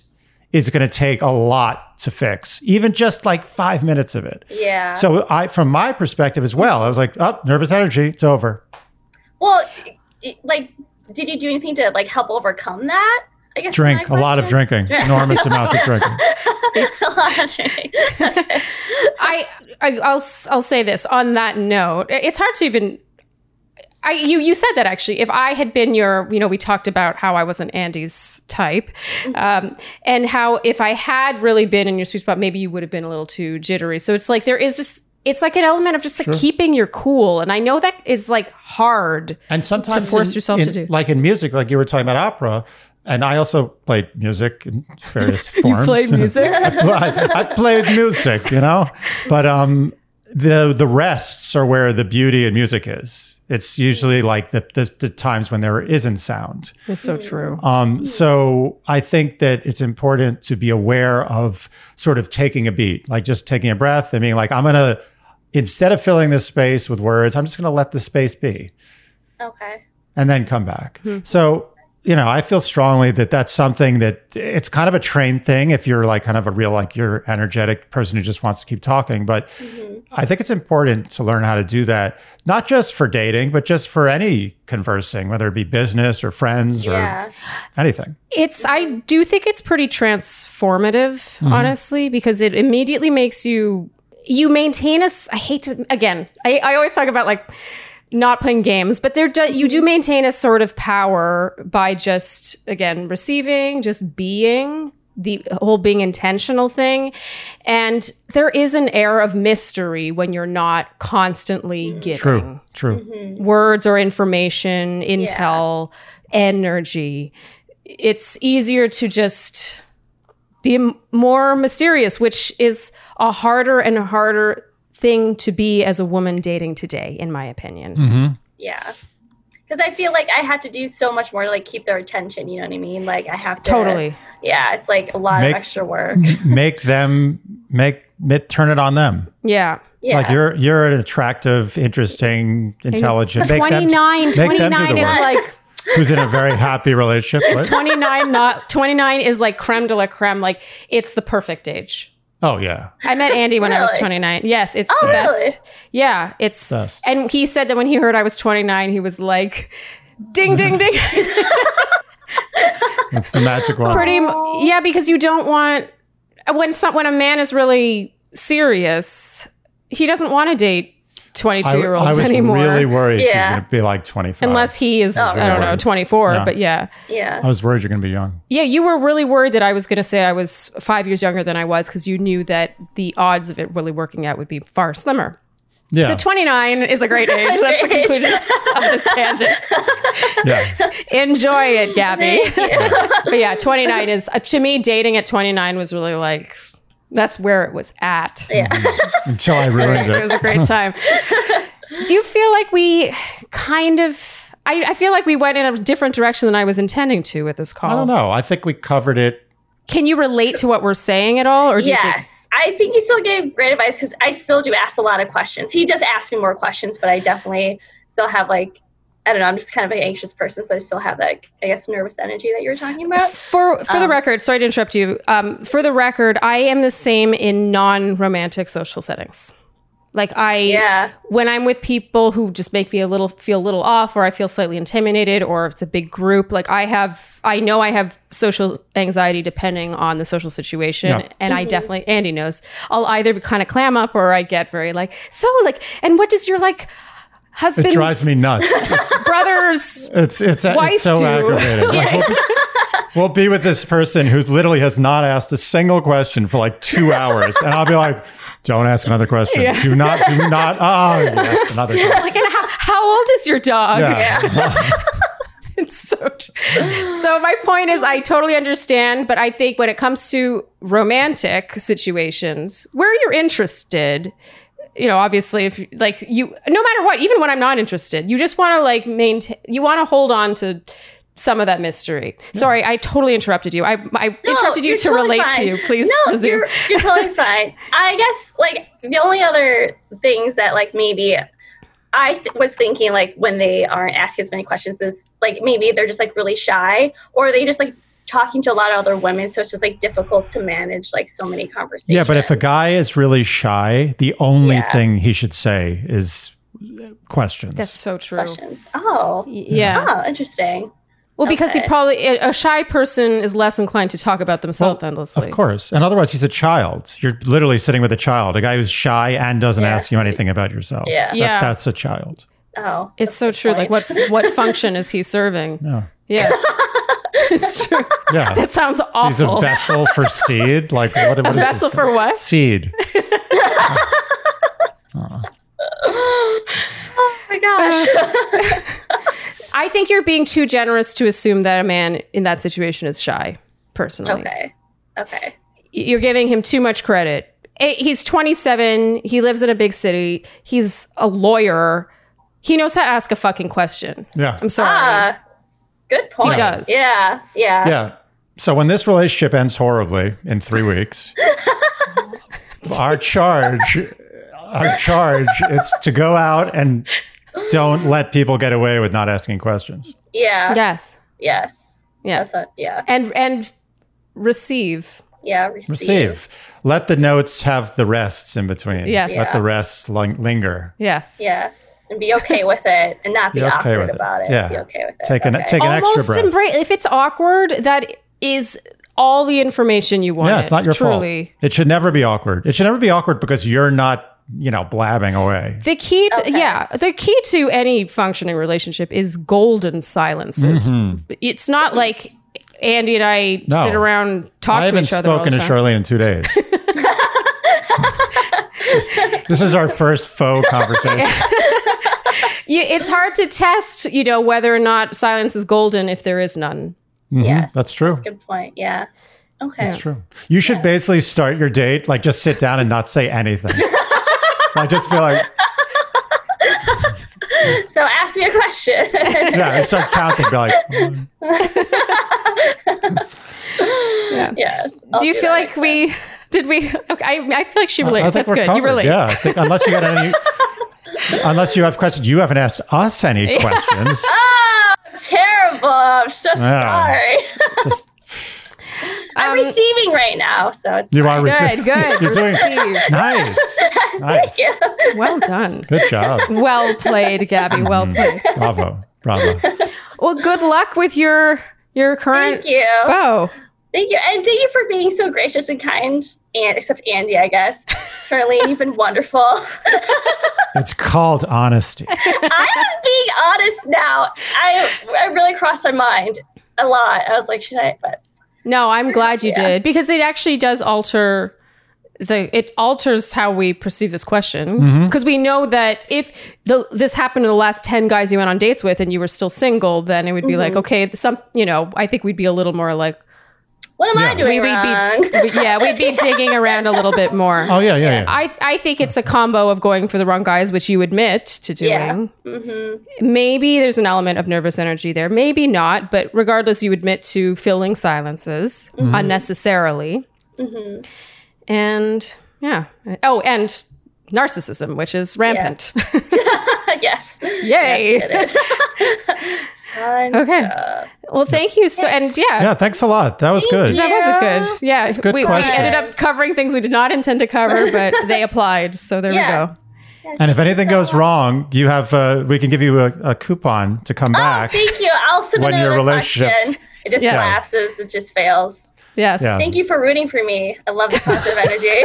is going to take a lot to fix, even just like five minutes of it. yeah. So I, from my perspective as well, I was like, oh, nervous energy, it's over. well, like, did you do anything to like help overcome that? I guess. Drink a lot of drinking, (laughs) enormous amounts of drinking. (laughs) a lot of drinking. I, I I'll s- I'll say this on that note. It's hard to even. I you you said that actually. If I had been your, you know, we talked about how I wasn't Andy's type, um, and how if I had really been in your sweet spot, maybe you would have been a little too jittery. So it's like there is just. It's like an element of just like keeping your cool, and I know that is like hard. And sometimes force in- yourself in- to do. like in music, like you were talking about opera, and I also played music in various forms. (laughs) You played music? (laughs) I, I played music, you know, but um, the the rests are where the beauty in music is. It's usually like the, the the times when there isn't sound. It's so true. Um, so I think that it's important to be aware of sort of taking a beat, like just taking a breath and being like, I'm gonna instead of filling this space with words, I'm just gonna let the space be okay. and then come back. So, you know, I feel strongly that that's something that it's kind of a trained thing if you're like kind of a real, like you're energetic person who just wants to keep talking. But mm-hmm. I think it's important to learn how to do that, not just for dating, but just for any conversing, whether it be business or friends Yeah. or anything. It's I do think it's pretty transformative, mm-hmm. honestly, because it immediately makes you you maintain a. s- I hate to again. I, I always talk about like not playing games, but there do, you do maintain a sort of power by just again receiving, just being the whole being intentional thing, and there is an air of mystery when you're not constantly giving. True, true. Mm-hmm. words or information, intel, energy. It's easier to just be more mysterious, which is a harder and harder thing to be as a woman dating today, in my opinion. Mm-hmm. Yeah. Because I feel like I have to do so much more to like keep their attention. You know what I mean? Like I have to Totally. Yeah, it's like a lot Make- of extra work. Make them make, make turn it on them. Yeah. Yeah. Like you're you're an attractive, interesting, intelligent. Make them- 29, make them do 29 is work. like who's in a very happy relationship. (laughs) What? 29 not 29 is like creme de la creme like it's the perfect age. Oh yeah, I met Andy when I was 29. Yes, it's Oh, the best. really? Yeah, it's Best. and he said that when he heard I was 29, he was like ding ding ding. (laughs) it's the magic one. Pretty m- yeah, because you don't want when some when a man is really serious, he doesn't want to date 22 I, year I olds was anymore. really worried she's going to be like 25. Unless he is, I don't know, 24. Yeah. But yeah. yeah. I was worried you're going to be young. Yeah, you were really worried that I was going to say I was five years younger than I was because you knew that the odds of it really working out would be far slimmer. Yeah, So 29 is a great age. That's the (laughs) conclusion of this tangent. yeah. (laughs) Enjoy it, Gabby. (laughs) but yeah, 29 is, uh, to me, dating at 29 was really like, that's where it was at. Yeah. Mm. (laughs) Until I ruined It it was a great time. (laughs) Do you feel like we kind of, I, I feel like we went in a different direction than I was intending to with this call. I don't know. I think we covered it. Can you relate to what we're saying at all? Or do you think yes. I think you still gave great advice because I still do ask a lot of questions. He does ask me more questions, but I definitely still have like, I don't know, I'm just kind of an anxious person, so I still have that, I guess, nervous energy that you were talking about. For for the Um, record, sorry to interrupt you. Um, for the record, I am the same in non-romantic social settings. Like I, Yeah. when I'm with people who just make me a little feel a little off, or I feel slightly intimidated, or if it's a big group, like I have, I know I have social anxiety depending on the social situation, Yeah. and I definitely, Andy knows, I'll either kind of clam up or I get very like, so like, and what does your like It drives me nuts. (laughs) brother's It's it's, it's so do. aggravating. Like, we'll, be, we'll be with this person who literally has not asked a single question for like two hours, and I'll be like, "Don't ask another question. Yeah. Do not, do not." Uh, (laughs) oh, you asked another question. like, and how, how old is your dog? Yeah. (laughs) It's so true. So my point is I totally understand, but I think when it comes to romantic situations where you're interested, you know, obviously if like you no matter what, even when I'm not interested, you just want to like maintain you want to hold on to some of that mystery. Sorry, I totally interrupted you. I I No, interrupted you to totally relate fine. to you. Please no, resume. You're, you're totally (laughs) fine. I guess like the only other things that like maybe I th- was thinking like when they aren't asking as many questions is like maybe they're just like really shy or they just like talking to a lot of other women, so it's just like difficult to manage like so many conversations. Yeah, but if a guy is really shy, the only Yeah. thing he should say is questions. That's so true. questions, oh, Yeah. oh, interesting. Well, because he probably a a shy person is less inclined to talk about themselves endlessly. Of course. And otherwise, he's a child. You're literally sitting with a child, a guy who's shy and doesn't Yeah. ask you anything about yourself. Yeah. That- Yeah. that's a child. Oh, It's so true. Like what what function is he serving? (laughs) Yeah. Yes. (laughs) it's true. (laughs) Yeah. That sounds awful. he's a vessel for seed. Like, what, what is this? Vessel for what? Seed. (laughs) oh my gosh. I think you're being too generous to assume that a man in that situation is shy, personally. okay, okay. You're giving him too much credit. He's 27. He lives in a big city. He's a lawyer. He knows how to ask a fucking question. Yeah. I'm sorry. Ah, good point. does. Yeah, yeah. Yeah. So when this relationship ends horribly in three weeks, (laughs) our charge, our charge is to go out and don't let people get away with not asking questions. Yeah. yes. Yes. Yeah. That's what, yeah. And and receive. Yeah. Receive. Receive. Let the notes have the rests in between. Yes. Let the rests ling- linger. Yes. Yes. And be okay with it and not (laughs) be, Be okay awkward with it. about it. Yeah. Be okay with it. Take an okay. take an extra breath. embrace if it's awkward that is all the information you want yeah, it's not your truly fault. It should never be awkward. It should never be awkward because you're not, you know, blabbing away. the key to Okay. yeah the key to any functioning relationship is golden silences it's not like andy and i Mm-hmm. No. sit around talk I to haven't each other all spoken the to. Charlene in two days. (laughs) this, this is our first faux conversation. (laughs) You- it's hard to test you know whether or not silence is golden if there is none Yes. That's true. That's a good point. Yeah. Okay. That's true. You should basically start your date like just sit down and not say anything. (laughs) I just feel like So ask me a question. yeah, and start counting. Be like, mm, yes. I'll do you do feel like next we Did we? Okay, I, I feel like she I relates. That's good. covered. You relate. Yeah, I think unless you got any, unless you have questions, you haven't asked us any (laughs) questions. (laughs) Oh, terrible. I'm so Yeah. sorry. Just (laughs) I'm Um, receiving right now, so it's you fine. are Good, receiving. good. You're doing Received. nice, nice. Well done. Good job. Well played, Gabby. Well played. Bravo, bravo. Well, good luck with your your current Thank you. bow. Thank you. And thank you for being so gracious and kind. And except Andy, I guess. (laughs) Charlene, you've been wonderful. (laughs) It's called honesty. I'm just being honest now. I I really crossed my mind a lot. I was like, should I? But No, I'm glad you Yeah. did because it actually does alter the it alters how we perceive this question Mm-hmm. because we know that if the this happened to the last 10 guys you went on dates with and you were still single then it would be Mm-hmm. like okay some you know I think we'd be a little more like what am Yeah. I doing we, wrong? would be yeah we'd be (laughs) digging around a little bit more Oh yeah, yeah, yeah. I, I think it's a combo of going for the wrong guys, which you admit to doing. Yeah. hmm Maybe there's an element of nervous energy there, maybe not, but regardless, you admit to filling silences unnecessarily. hmm And yeah. Oh, and narcissism, which is rampant. (laughs) yes. Yay. Yes, it is. (laughs) Fun Okay. stuff. well, thank you. So, and yeah. yeah, thanks a lot. That was good. That was a good, yeah. a good we, we ended up covering things we did not intend to cover, but (laughs) they applied. So there Yeah. we go. Yes, And if anything so goes much. wrong, you have uh, we can give you a, a coupon to come Oh, back. thank you. I'll submit when your another relationship- question. It just Yeah. lapses. It just fails. Yes. Yeah. Thank you for rooting for me. I love the positive (laughs) energy.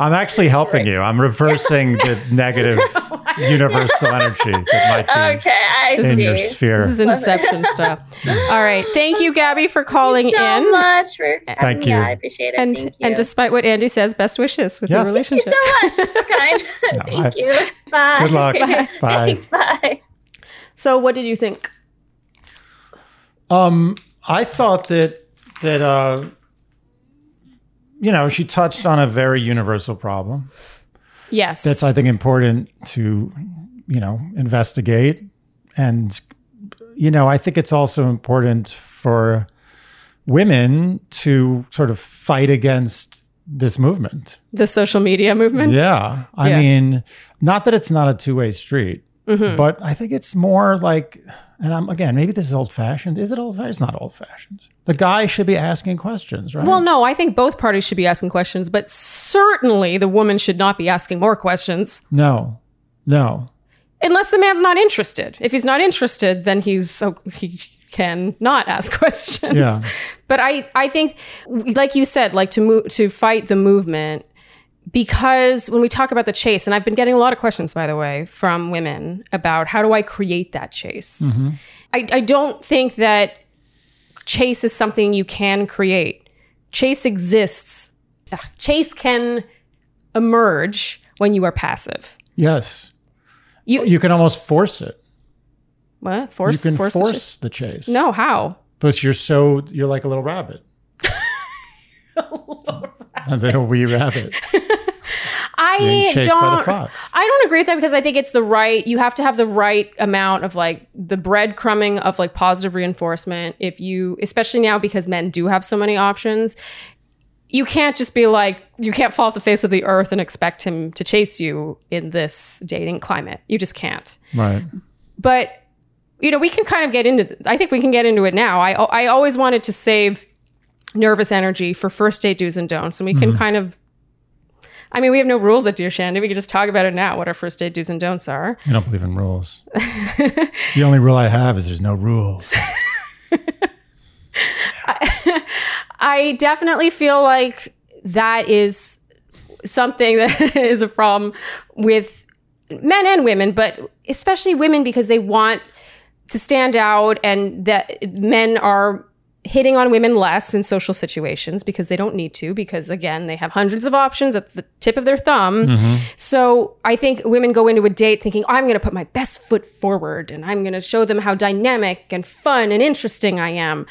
I'm actually helping you. I'm reversing the (laughs) negative universal energy that might be okay, I in see. your This sphere. is Inception stuff. All right. Thank you, Gabby, for calling so in. much for having Thank me. you. I appreciate it. And Thank you. and despite what Andy says, best wishes with Yes. your relationship. Thank you so much. You're so kind. (laughs) Thank I- you. Bye. Good luck. (laughs) Bye. Bye. Thanks. Bye. So, what did you think? Um, I thought that that uh, you know she touched on a very universal problem. Yes. That's I think important to you know investigate, and you know I think it's also important for women to sort of fight against this movement. the social media movement. Yeah. I Yeah. mean, not that it's not a two way street, Mm-hmm. but I think it's more like, and I'm again, maybe this is old fashioned. Is it old fashioned? It's not old fashioned. The guy should be asking questions, right? Well, no, I think both parties should be asking questions, but certainly the woman should not be asking more questions no, no. unless the man's not interested. If he's not interested, then he's so he can not ask (laughs) questions. Yeah. But I I think like you said, like to move to fight the movement because when we talk about the chase, and I've been getting a lot of questions, by the way, from women about how do I create that chase. Mm-hmm. I, I don't think that chase is something you can create. Chase exists. Ugh, Chase can emerge when you are passive. Yes. You- you can almost force it. What force? you can force force, the the, chase. chase? No, how? Because you're so, you're like a little rabbit. (laughs) a little wee rabbit I being chased by the don't. I don't agree with that because I think it's the right. You have to have the right amount of like the breadcrumbing of like positive reinforcement. If you, especially now because men do have so many options, you can't just be like you can't fall off the face of the earth and expect him to chase you in this dating climate. You just can't. right. But you know, we can kind of get into. I think we can get into it now. I I always wanted to save nervous energy for first date do's and don'ts, and we can kind of. I mean, we have no rules at Dear Shandy. We can just talk about it now. What our first date do's and don'ts are. I don't believe in rules. (laughs) the only rule I have is there's no rules. (laughs) I definitely feel like that is something that (laughs) is a problem with men and women, but especially women because they want to stand out and that men are hitting on women less in social situations because they don't need to because again they have hundreds of options at the tip of their thumb. Mm-hmm. So i think women go into a date thinking i'm going to put my best foot forward and i'm going to show them how dynamic and fun and interesting i am.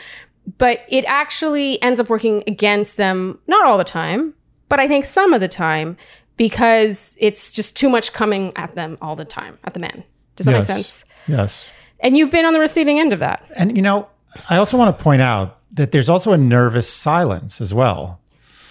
But it actually ends up working against them not all the time but i think some of the time because it's just too much coming at them all the time at the men. Does that yes. make sense? Yes. and you've been on the receiving end of that. And you know, I also want to point out that there's also a nervous silence as well.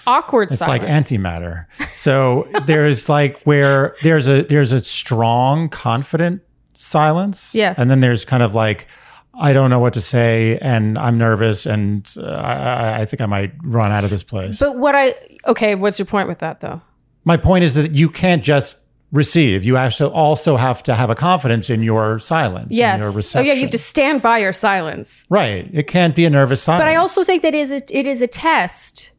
Awkward It's silence. like antimatter. So (laughs) there's like where there's a there's a strong, confident silence. Yes. And then there's kind of like I don't know what to say, and I'm nervous, and uh, I, I think I might run out of this place. But what I okay, what's your point with that though? My point is that you can't just receive. You also also have to have a confidence in your silence. in Yes. your Oh yeah, you have to stand by your silence. Right. It can't be a nervous silence. But I also think that is a, it is a test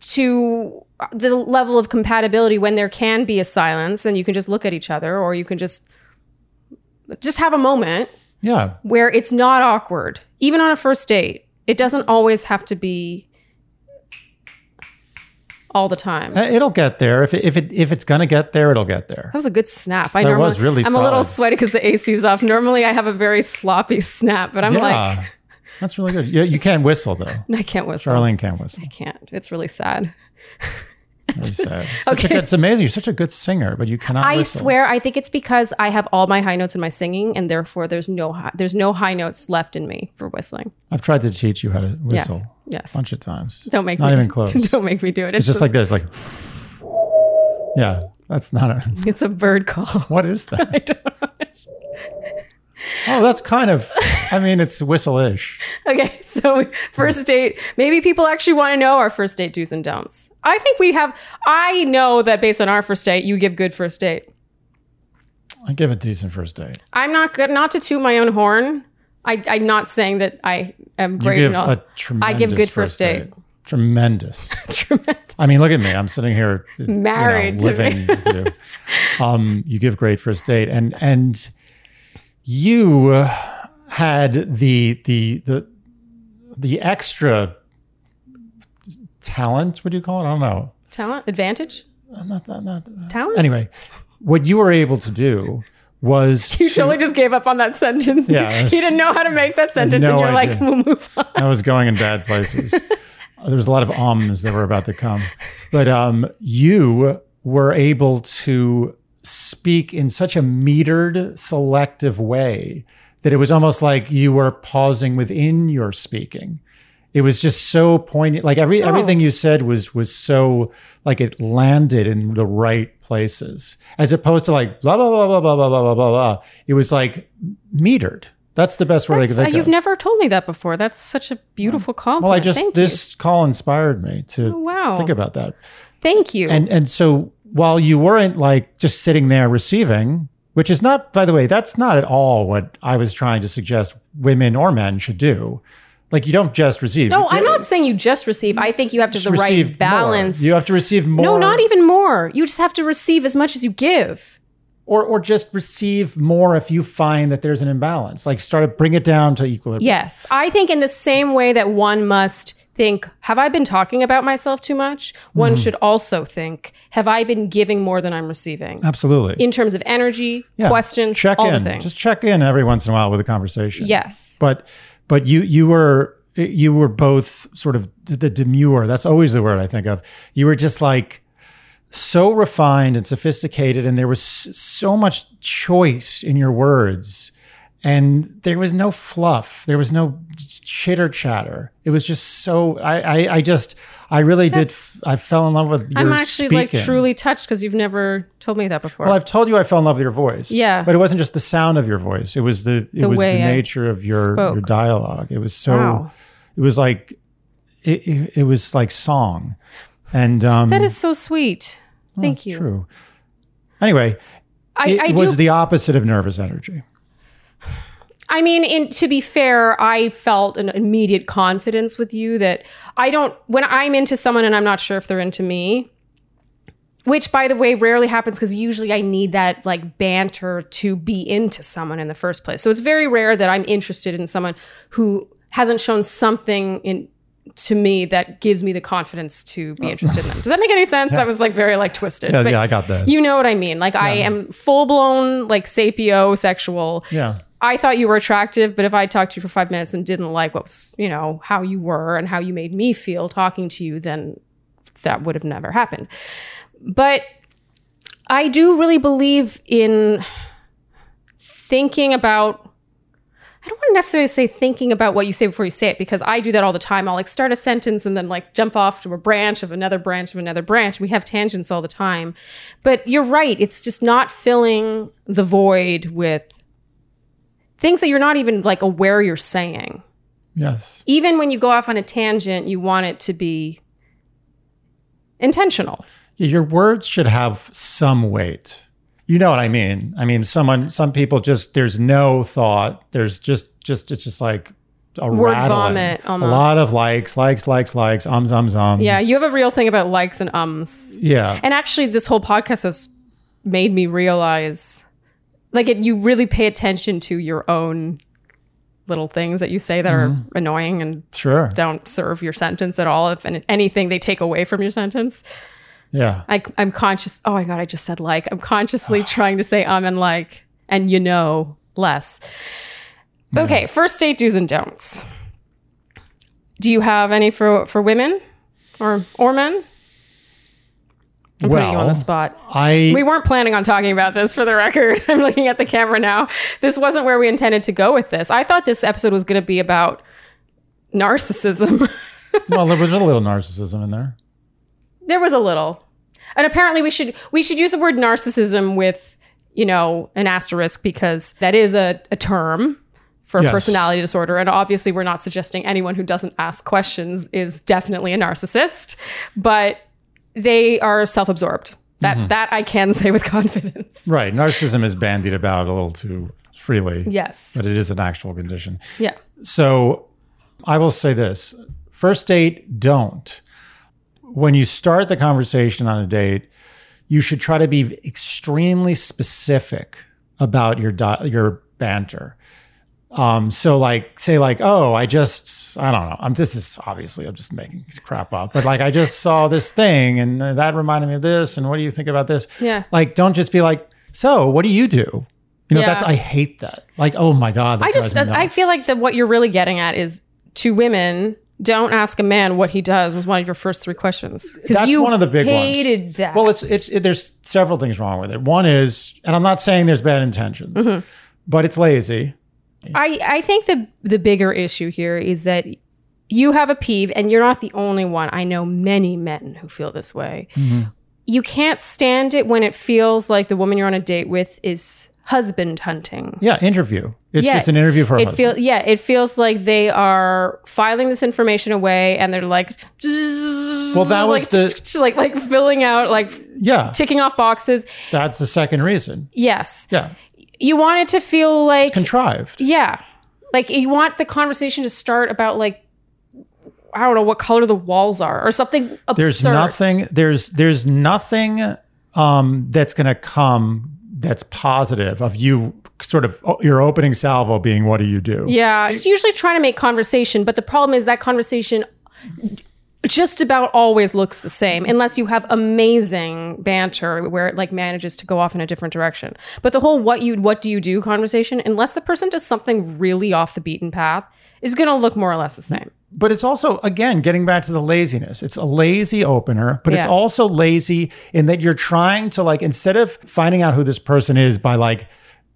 to the level of compatibility when there can be a silence and you can just look at each other or you can just just have a moment yeah. where it's not awkward even on a first date it doesn't always have to be all the time Uh, It'll get there. If it, if it if it's gonna get there, it'll get there. that was a good snap. I That normally, was really I'm a little sweaty because the AC's off. Normally, I have a very sloppy snap, but I'm yeah. like, That's really good. Yeah, you (laughs) can't whistle though. I can't whistle. Charlene can't whistle. I can't. It's really sad. (laughs) (laughs) Such a Okay. it's amazing. You're such a good singer, but you cannot. I whistle. swear, I think it's because I have all my high notes in my singing, and therefore there's no high, there's no high notes left in me for whistling. I've tried to teach you how to whistle yes. a bunch of times. Don't make not me even close. (laughs) Don't make me do it. It's just like this, like. Yeah, that's not a. (laughs) it's a bird call. What is that? I don't know. It's- Oh, that's kind of. I mean, it's whistle-ish. Okay, so first date. Maybe people actually want to know our first date do's and don'ts. I think we have. I know that based on our first date, you give good first date. I give a decent first date. I'm not good. Not to toot my own horn. I, I'm not saying that I am great. You give all. a tremendous. I give good first date. Tremendous. (laughs) Tremendous. I mean, look at me. I'm sitting here, you know, Married living you. (laughs) Um, you give great first date, and and you had the the the the extra talent. What do you call it? I don't know. Talent advantage. Not, not, not, Talent. anyway, what you were able to do was (laughs) You to- totally just gave up on that sentence. Yeah, (laughs) you didn't know how to make that sentence, no and you're like, "We'll move on." I was going in bad places. (laughs) there was a lot of ums that were about to come, but um, you were able to speak in such a metered, selective way that it was almost like you were pausing within your speaking. It was just so poignant. Like every everything you said was was so like it landed in the right places, as opposed to like blah blah blah blah blah blah blah blah blah. blah. It was like metered. That's the best word I could uh, think you've of. never told me that before. That's such a beautiful compliment. Well, I just Thank this call inspired me to you. wow. think about that. Thank you. And and so while you weren't like just sitting there receiving, which is not, by the way, that's not at all what I was trying to suggest women or men should do. Like you don't just receive. no, I'm not saying you just receive. I think you have to just the right balance. More. You have to receive more. no, not even more. You just have to receive as much as you give. or or just receive more if you find that there's an imbalance. Like start to bring it down to equilibrium. Yes. I think in the same way that one must think, have I been talking about myself too much? One Mm-hmm. should also think, have I been giving more than I'm receiving? Absolutely. In terms of energy, Yeah. questions, check all in. Just check in every once in a while with a conversation. yes. but but you you were you were both sort of the demure. That's always the word i think of. You were just like so refined and sophisticated and there was so much choice in your words and there was no fluff. There was no chitter chatter. It was just so i i, I just i really That's- did i fell in love with your I'm actually like truly touched because you've never told me that before. Well, I've told you I fell in love with your voice. Yeah. But it wasn't just the sound of your voice. It was the it The was the way I nature of your spoke. your dialogue. It was so Wow. it was like it, it, it was like song. And um that is so sweet. Thank it's you. True. Anyway, I, it I was do. the opposite of nervous energy. I mean, in, to be fair, I felt an immediate confidence with you that I don't, when I'm into someone and I'm not sure if they're into me, which by the way rarely happens because usually I need that like banter to be into someone in the first place. So it's very rare that I'm interested in someone who hasn't shown something in to me that gives me the confidence to be oh. interested in them. Does that make any sense? That was like very like twisted. Yeah, yeah, I got that. You know what I mean? Like I am full blown like sapio sexual. yeah. I thought you were attractive, but if I talked to you for five minutes and didn't like what was, you know, how you were and how you made me feel talking to you, then that would have never happened. But I do really believe in thinking about I don't want to necessarily say thinking about what you say before you say it because I do that all the time. I'll like start a sentence and then like jump off to a branch of another branch of another branch. We have tangents all the time. But you're right. It's just not filling the void with things that you're not even like aware you're saying. Yes. Even when you go off on a tangent, you want it to be intentional. Your words should have some weight. You know what I mean? I mean, someone, some people just there's no thought. There's just, just it's just like a Word rattling. vomit, A lot of likes, likes, likes, likes, ums, ums, ums. Yeah, you have a real thing about likes and ums. yeah. And actually, this whole podcast has made me realize, like, it, you really pay attention to your own little things that you say that are annoying and Sure. don't serve your sentence at all. If and anything they take away from your sentence, Yeah. I, I'm conscious. Oh my god, I just said like. I'm consciously (sighs) trying to say um and like and you know less. But okay, first date do's and don'ts. Do you have any for for women or or men? I'm putting you on the spot. I We weren't planning on talking about this for the record. (laughs) I'm looking at the camera now. This wasn't where we intended to go with this. I thought this episode was going to be about narcissism. (laughs) well, there was a little narcissism in there. there was a little. And apparently we should we should use the word narcissism with, you know, an asterisk because that is a, a term for a Yes. personality disorder. And obviously we're not suggesting anyone who doesn't ask questions is definitely a narcissist, but they are self-absorbed. That mm-hmm. that I can (laughs) say with confidence. Right. Narcissism is bandied about a little too freely. Yes. But it is an actual condition. Yeah. So I will say this first date, don't. When you start the conversation on a date, you should try to be extremely specific about your di- your banter. Um, so like say like, oh, I just I don't know. I'm this is obviously I'm just making crap up, but like I just saw this thing and that reminded me of this, and what do you think about this? Yeah. Like, don't just be like, so what do you do? You know, Yeah. that's I hate that. Like, oh my god, I just I feel like that what you're really getting at is to women don't ask a man what he does is one of your first three questions. That's one of the big ones. hated that. Well, it's it's it, there's several things wrong with it. One is, and I'm not saying there's bad intentions, Mm-hmm. but it's lazy. I, I think the the bigger issue here is that you have a peeve and you're not the only one. I know many men who feel this way. Mm-hmm. You can't stand it when it feels like the woman you're on a date with is husband hunting. Yeah, interview. It's Yeah. just an interview for a It feels yeah, it feels like they are filing this information away and they're like Well, that was like, the- (laughs) like like filling out like yeah, ticking off boxes. that's the second reason. Yes. Yeah, You want it to feel like contrived. Yeah. Like you want the conversation to start about like I don't know what color the walls are or something absurd. There's nothing. There's there's nothing um, that's going to come that's positive of you. Sort of oh, your opening salvo being, "What do you do?" Yeah, it's usually trying to make conversation, but the problem is that conversation just about always looks the same unless you have amazing banter where it like manages to go off in a different direction. But the whole what you what do you do conversation unless the person does something really off the beaten path is going to look more or less the same. but it's also again getting back to the laziness it's a lazy opener but it's also lazy in that you're trying to like instead of finding out who this person is by like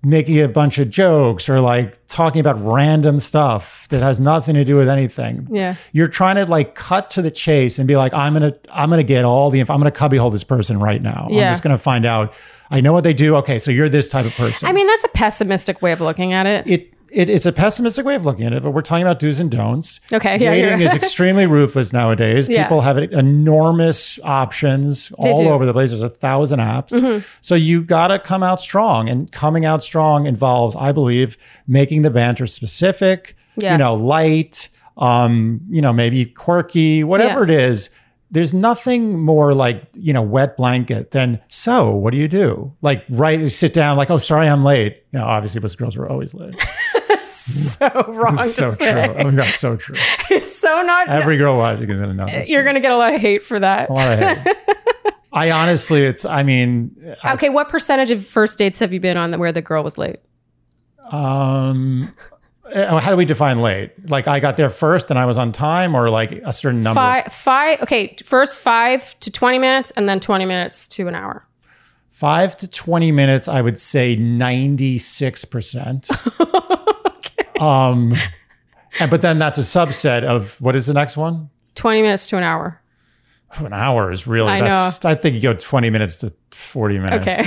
making a bunch of jokes or like talking about random stuff that has nothing to do with anything Yeah. you're trying to like cut to the chase and be like i'm gonna i'm gonna get all the info i'm gonna cubbyhole this person right now Yeah. i'm just gonna find out i know what they do okay so you're this type of person I mean, that's a pessimistic way of looking at it. it, it it's a pessimistic way of looking at it, but we're talking about do's and don'ts. Okay, yeah, dating you're- is (laughs) extremely ruthless nowadays. Yeah. People have enormous options all do. Mm-hmm. over the place. There's a thousand apps, so you got to come out strong. And coming out strong involves, I believe, making the banter specific. You know, light. Um, you know, maybe quirky, whatever Yeah. it is. There's nothing more like, you know, wet blanket than, so what do you do? Like, right, sit down, like, oh, sorry, I'm late. You know, obviously, most girls were always late. (laughs) (laughs) so wrong It's so to true. Oh my god, so true. (laughs) It's so not. Every girl watching is gonna know this. you're going to get a lot of hate for that. a lot of hate. (laughs) I honestly, it's. I mean, Okay, what percentage of first dates have you been on where the girl was late? um, uh, how do we define late? Like I got there first and I was on time, or like a certain number. Five, five. Okay, first five to twenty minutes, and then twenty minutes to an hour. Five to twenty minutes. I would say ninety six percent. Um, and, but then that's a subset of what is the next one? 20 minutes to an hour. An hour is really. I that's, I think you go twenty minutes to forty minutes. Okay.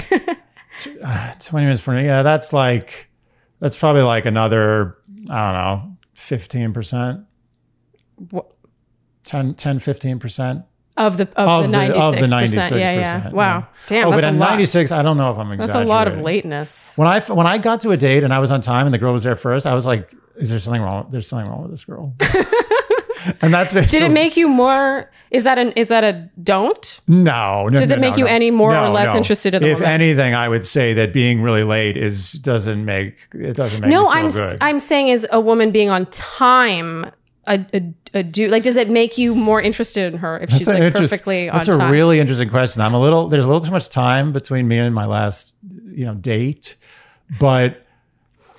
(laughs) twenty minutes for yeah. That's like that's probably like another I don't know fifteen percent. What- 10, 10 15 percent of the of, the the, 96 of the ninety six Yeah, yeah. Wow. Damn, oh, that's but a at ninety six, I don't know if I'm exaggerating. That's a lot of lateness. When I when I got to a date and I was on time and the girl was there first, I was like, "Is there something wrong? There's something wrong with this girl." (laughs) and that's Did it make you more is that an is that a don't? no? no Does it no, make no, you any more or less interested in the woman? If woman? anything, I would say that being really late is doesn't make it doesn't make No, I'm good. I'm saying is a woman being on time a, a, a do like does it make you more interested in her if she's like perfectly on That's a time? really interesting question. I'm a little there's a little too much time between me and my last you know date, but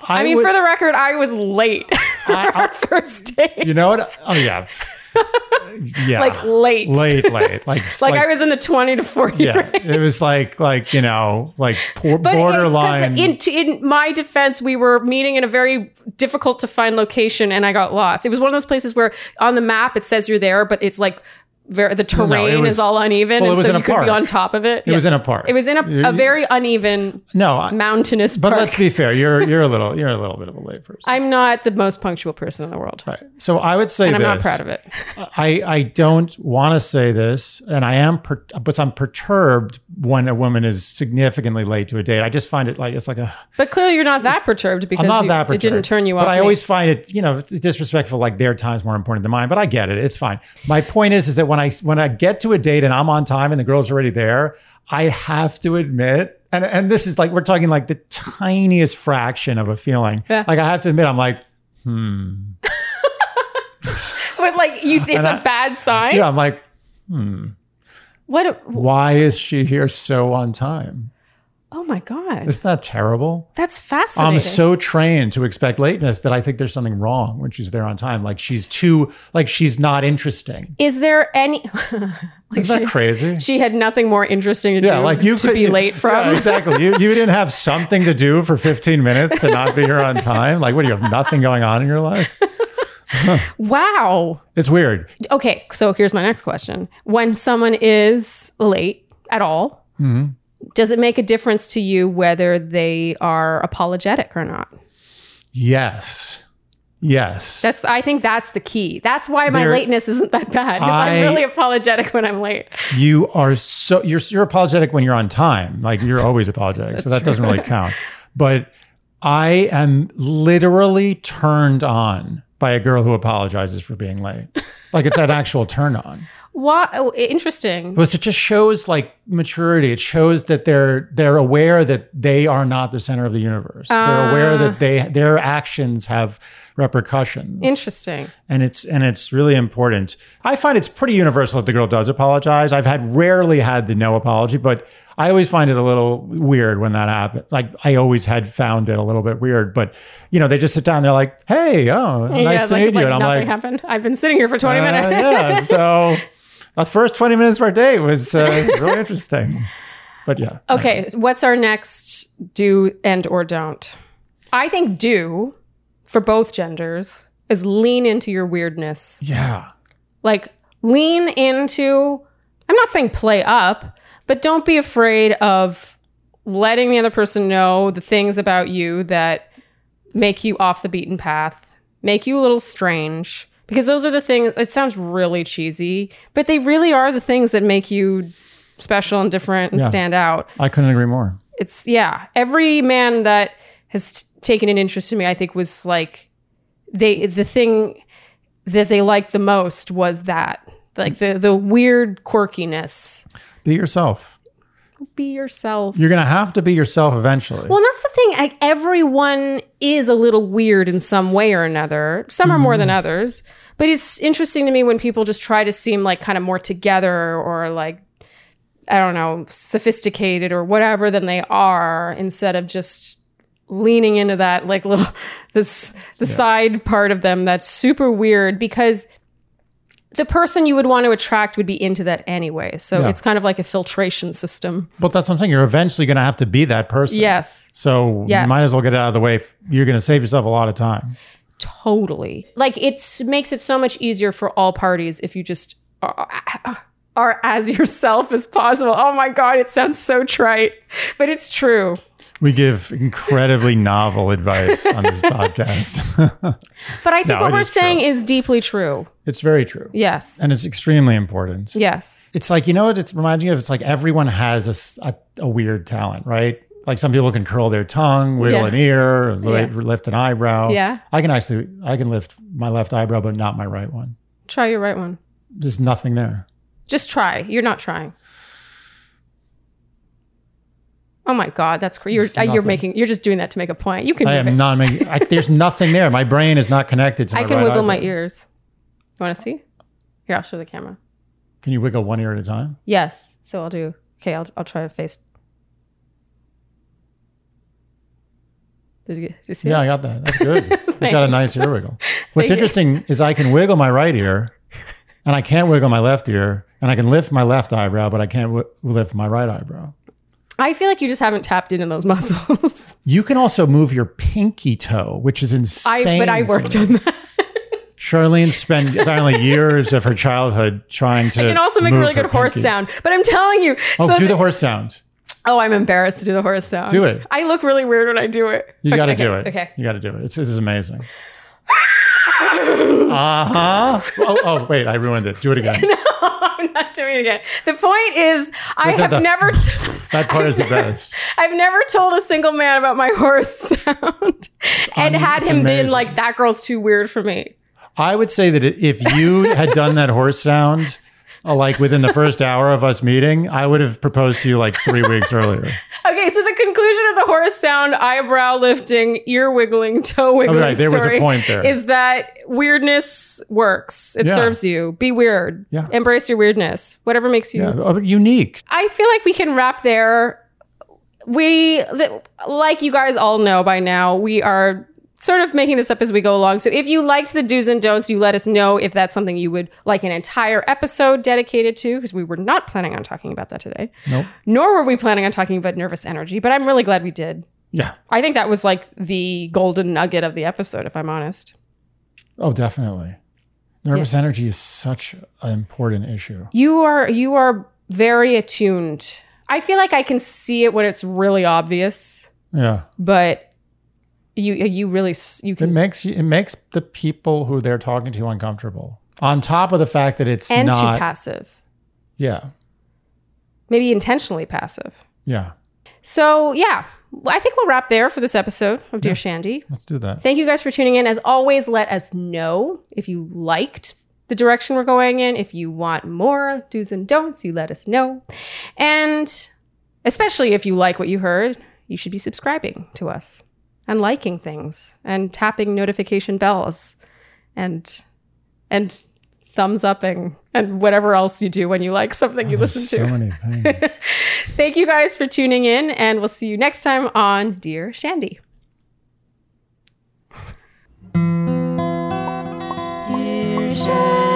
I, I mean, would- for the record, I was late (laughs) our (laughs) first date. you know what? Oh yeah, (laughs) yeah, like late. late, late, like (laughs) Like, I was in the 20 to 40 yeah. range. It was like like you know like por- But borderline. in, in my defense, we were meeting in a very difficult to find location and I got lost. It was one of those places where on the map it says you're there, but it's like very, the terrain was- is all uneven. well, and so you could be on top of it. it was in a park. It was in a, a very uneven no. I- mountainous but park. let's be fair. You're (laughs) you're a little you're a little bit of a late person. I'm not the most punctual person in the world. Right. So I would say And I'm not proud of it. (laughs) I, I don't want to say this, and I am, per, but I'm perturbed when a woman is significantly late to a date. I just find it like it's like a. But clearly, you're not that perturbed because you- that perturbed. it didn't turn you off. But I me. always find it, you know, disrespectful. Like their time's more important than mine. But I get it. It's fine. My point is, is that when I when I get to a date and I'm on time and the girl's already there, I have to admit, and and this is like we're talking like the tiniest fraction of a feeling. Yeah. Like I have to admit, I'm like, hmm. (laughs) But like, you, it's a bad sign. yeah, I'm like, hmm. What? A, why is she here so on time? Oh my god, Isn't that terrible? that's fascinating. I'm so trained to expect lateness that I think there's something wrong when she's there on time. Like she's too, like she's not interesting. Is there any? (laughs) like Isn't she, that crazy? she had nothing more interesting to Yeah, do like you to could be late from. Yeah, exactly. You you didn't have something to do for 15 minutes to not be here on time. Like, what do you have? Nothing going on in your life? (laughs) Wow. It's weird. Okay, so here's my next question: When someone is late at all, Mm-hmm. Does it make a difference to you whether they are apologetic or not? Yes, yes. That's I think that's the key. That's why my There- lateness isn't that bad because I'm really apologetic when I'm late. you are so you're you're apologetic when you're on time. Like you're always apologetic, so that doesn't really count. But I am literally turned on by a girl who apologizes for being late. Like it's an actual turn on. What? Oh, interesting. Because it just shows like maturity. It shows that they're they're aware that they are not the center of the universe. they're aware that they their actions have repercussions. Interesting. and it's and it's really important. I find it's pretty universal that the girl does apologize. I've had rarely had the no apology, but I always find it a little weird when that happens. Like I always had found it a little bit weird, but you know, they just sit down. They're like, "Hey, oh, nice yeah, to like, meet like you," and I'm nothing like, happened. I've been sitting here for 20 "Uh, minutes. "Yeah." So (laughs) the first 20 minutes of our date was uh, (laughs) really interesting. But yeah, Okay, so what's our next do and or don't? I think do for both genders is lean into your weirdness. yeah, Like lean into I'm not saying play up, but don't be afraid of letting the other person know the things about you that make you off the beaten path, make you a little strange. Because those are the things, it sounds really cheesy, but they really are the things that make you special and different and Yeah. stand out I couldn't agree more. it's yeah every man that has t- taken an interest in me i think was like they the thing that they liked the most was that like mm. the the weird quirkiness Be yourself. Be yourself. You're gonna have to be yourself eventually. well that's the thing like everyone is a little weird in some way or another. Some are more than mm-hmm. others. But it's interesting to me when people just try to seem like kind of more together or like i don't know sophisticated or whatever than they are instead of just leaning into that like little (laughs) this the side part of them that's super weird because the person you would want to attract would be into that anyway so Yeah. it's kind of like a filtration system but that's what I'm saying. You're eventually gonna have to be that person. yes So Yes. you might as well get it out of the way. You're going to save yourself a lot of time. totally. Like it makes it so much easier for all parties if you just are, are as (laughs) yourself as possible. Oh my god, it sounds so trite, but it's true. We give incredibly novel advice on this (laughs) podcast. (laughs) But I think No, what we're is true. saying is deeply true. It's very true. Yes. And it's extremely important. Yes. It's like, you know what it reminds me of? It's like everyone has a a weird talent, right? Like some people can curl their tongue, wiggle Yeah. an ear, Yeah. lift an eyebrow. Yeah. I can actually, I can lift my left eyebrow, but not my right one. Try your right one. There's nothing there. Just try. You're not trying. Oh my god, that's crazy. You're uh, you're making you're just doing that to make a point. You can I am it. not making, I, there's nothing there. My brain is not connected to (laughs) my I can right wiggle my ears. You want to see? Here, I'll show the camera. Can you wiggle one ear at a time? Yes. So I'll do. Okay, I'll I'll try to face. Did you, did you see? Yeah, it? I got that. That's good. (laughs) You've got a nice ear wiggle. (laughs) What's interesting is I can wiggle my right ear and I can't wiggle my left ear and I can lift my left eyebrow, but I can't w- lift my right eyebrow. I feel like you just haven't tapped into those (laughs) muscles. You can also move your pinky toe, which is I insane. but I worked on that. Charlene spent apparently (laughs) years of her childhood trying to. You can also make a really good horse pinky. sound. But I'm telling you. Oh, so do the horse sound. Oh, I'm embarrassed to do the horse sound. Do it. I look really weird when I do it. You Okay, got to okay, do it. Okay. You got to do it. It's, this is amazing. (laughs) uh huh. Oh, oh, wait, I ruined it. Do it again. (laughs) No, I'm not doing it again. The point is, I The- have the- never, That part is the best. I've never told a single man about my horse sound, and un- had it's him been like, "That girl's too weird for me." I would say that if you had done that horse sound, uh, like within the first hour of us meeting, I would have proposed to you like three weeks earlier. Okay, so the conclusion of the horse sound, eyebrow lifting, ear wiggling, (laughs) toe wiggling right, there was a story point there. is that weirdness works. It Yeah. serves you. Be weird. Yeah. Embrace your weirdness. Whatever makes you Yeah, uh, unique. I feel like we can wrap there. We, like you guys all know by now, we are sort of making this up as we go along. So if you liked the do's and don'ts, you let us know if that's something you would like an entire episode dedicated to, because we were not planning on talking about that today. Nope. Nor were we planning on talking about nervous energy, but I'm really glad we did. Yeah. I think that was like the golden nugget of the episode, if I'm honest. Oh, definitely. Nervous energy is such an important issue. You are you are very attuned. I feel like I can see it when it's really obvious. Yeah. but you you really you It makes you, it makes the people who they're talking to uncomfortable. On top of the fact that it's and too passive. Yeah. maybe intentionally passive. Yeah. so yeah. I think we'll wrap there for this episode of dear shandy. Let's do that. thank you guys for tuning in. As always let us know if you liked the direction we're going in. If you want more do's and don'ts you let us know. And especially if you like what you heard you should be subscribing to us and liking things and tapping notification bells and and thumbs upping and whatever else you do when you like something oh, you listen so to. So many (laughs) things. Thank you guys for tuning in, and we'll see you next time on Dear Shandy. Dear Shandy.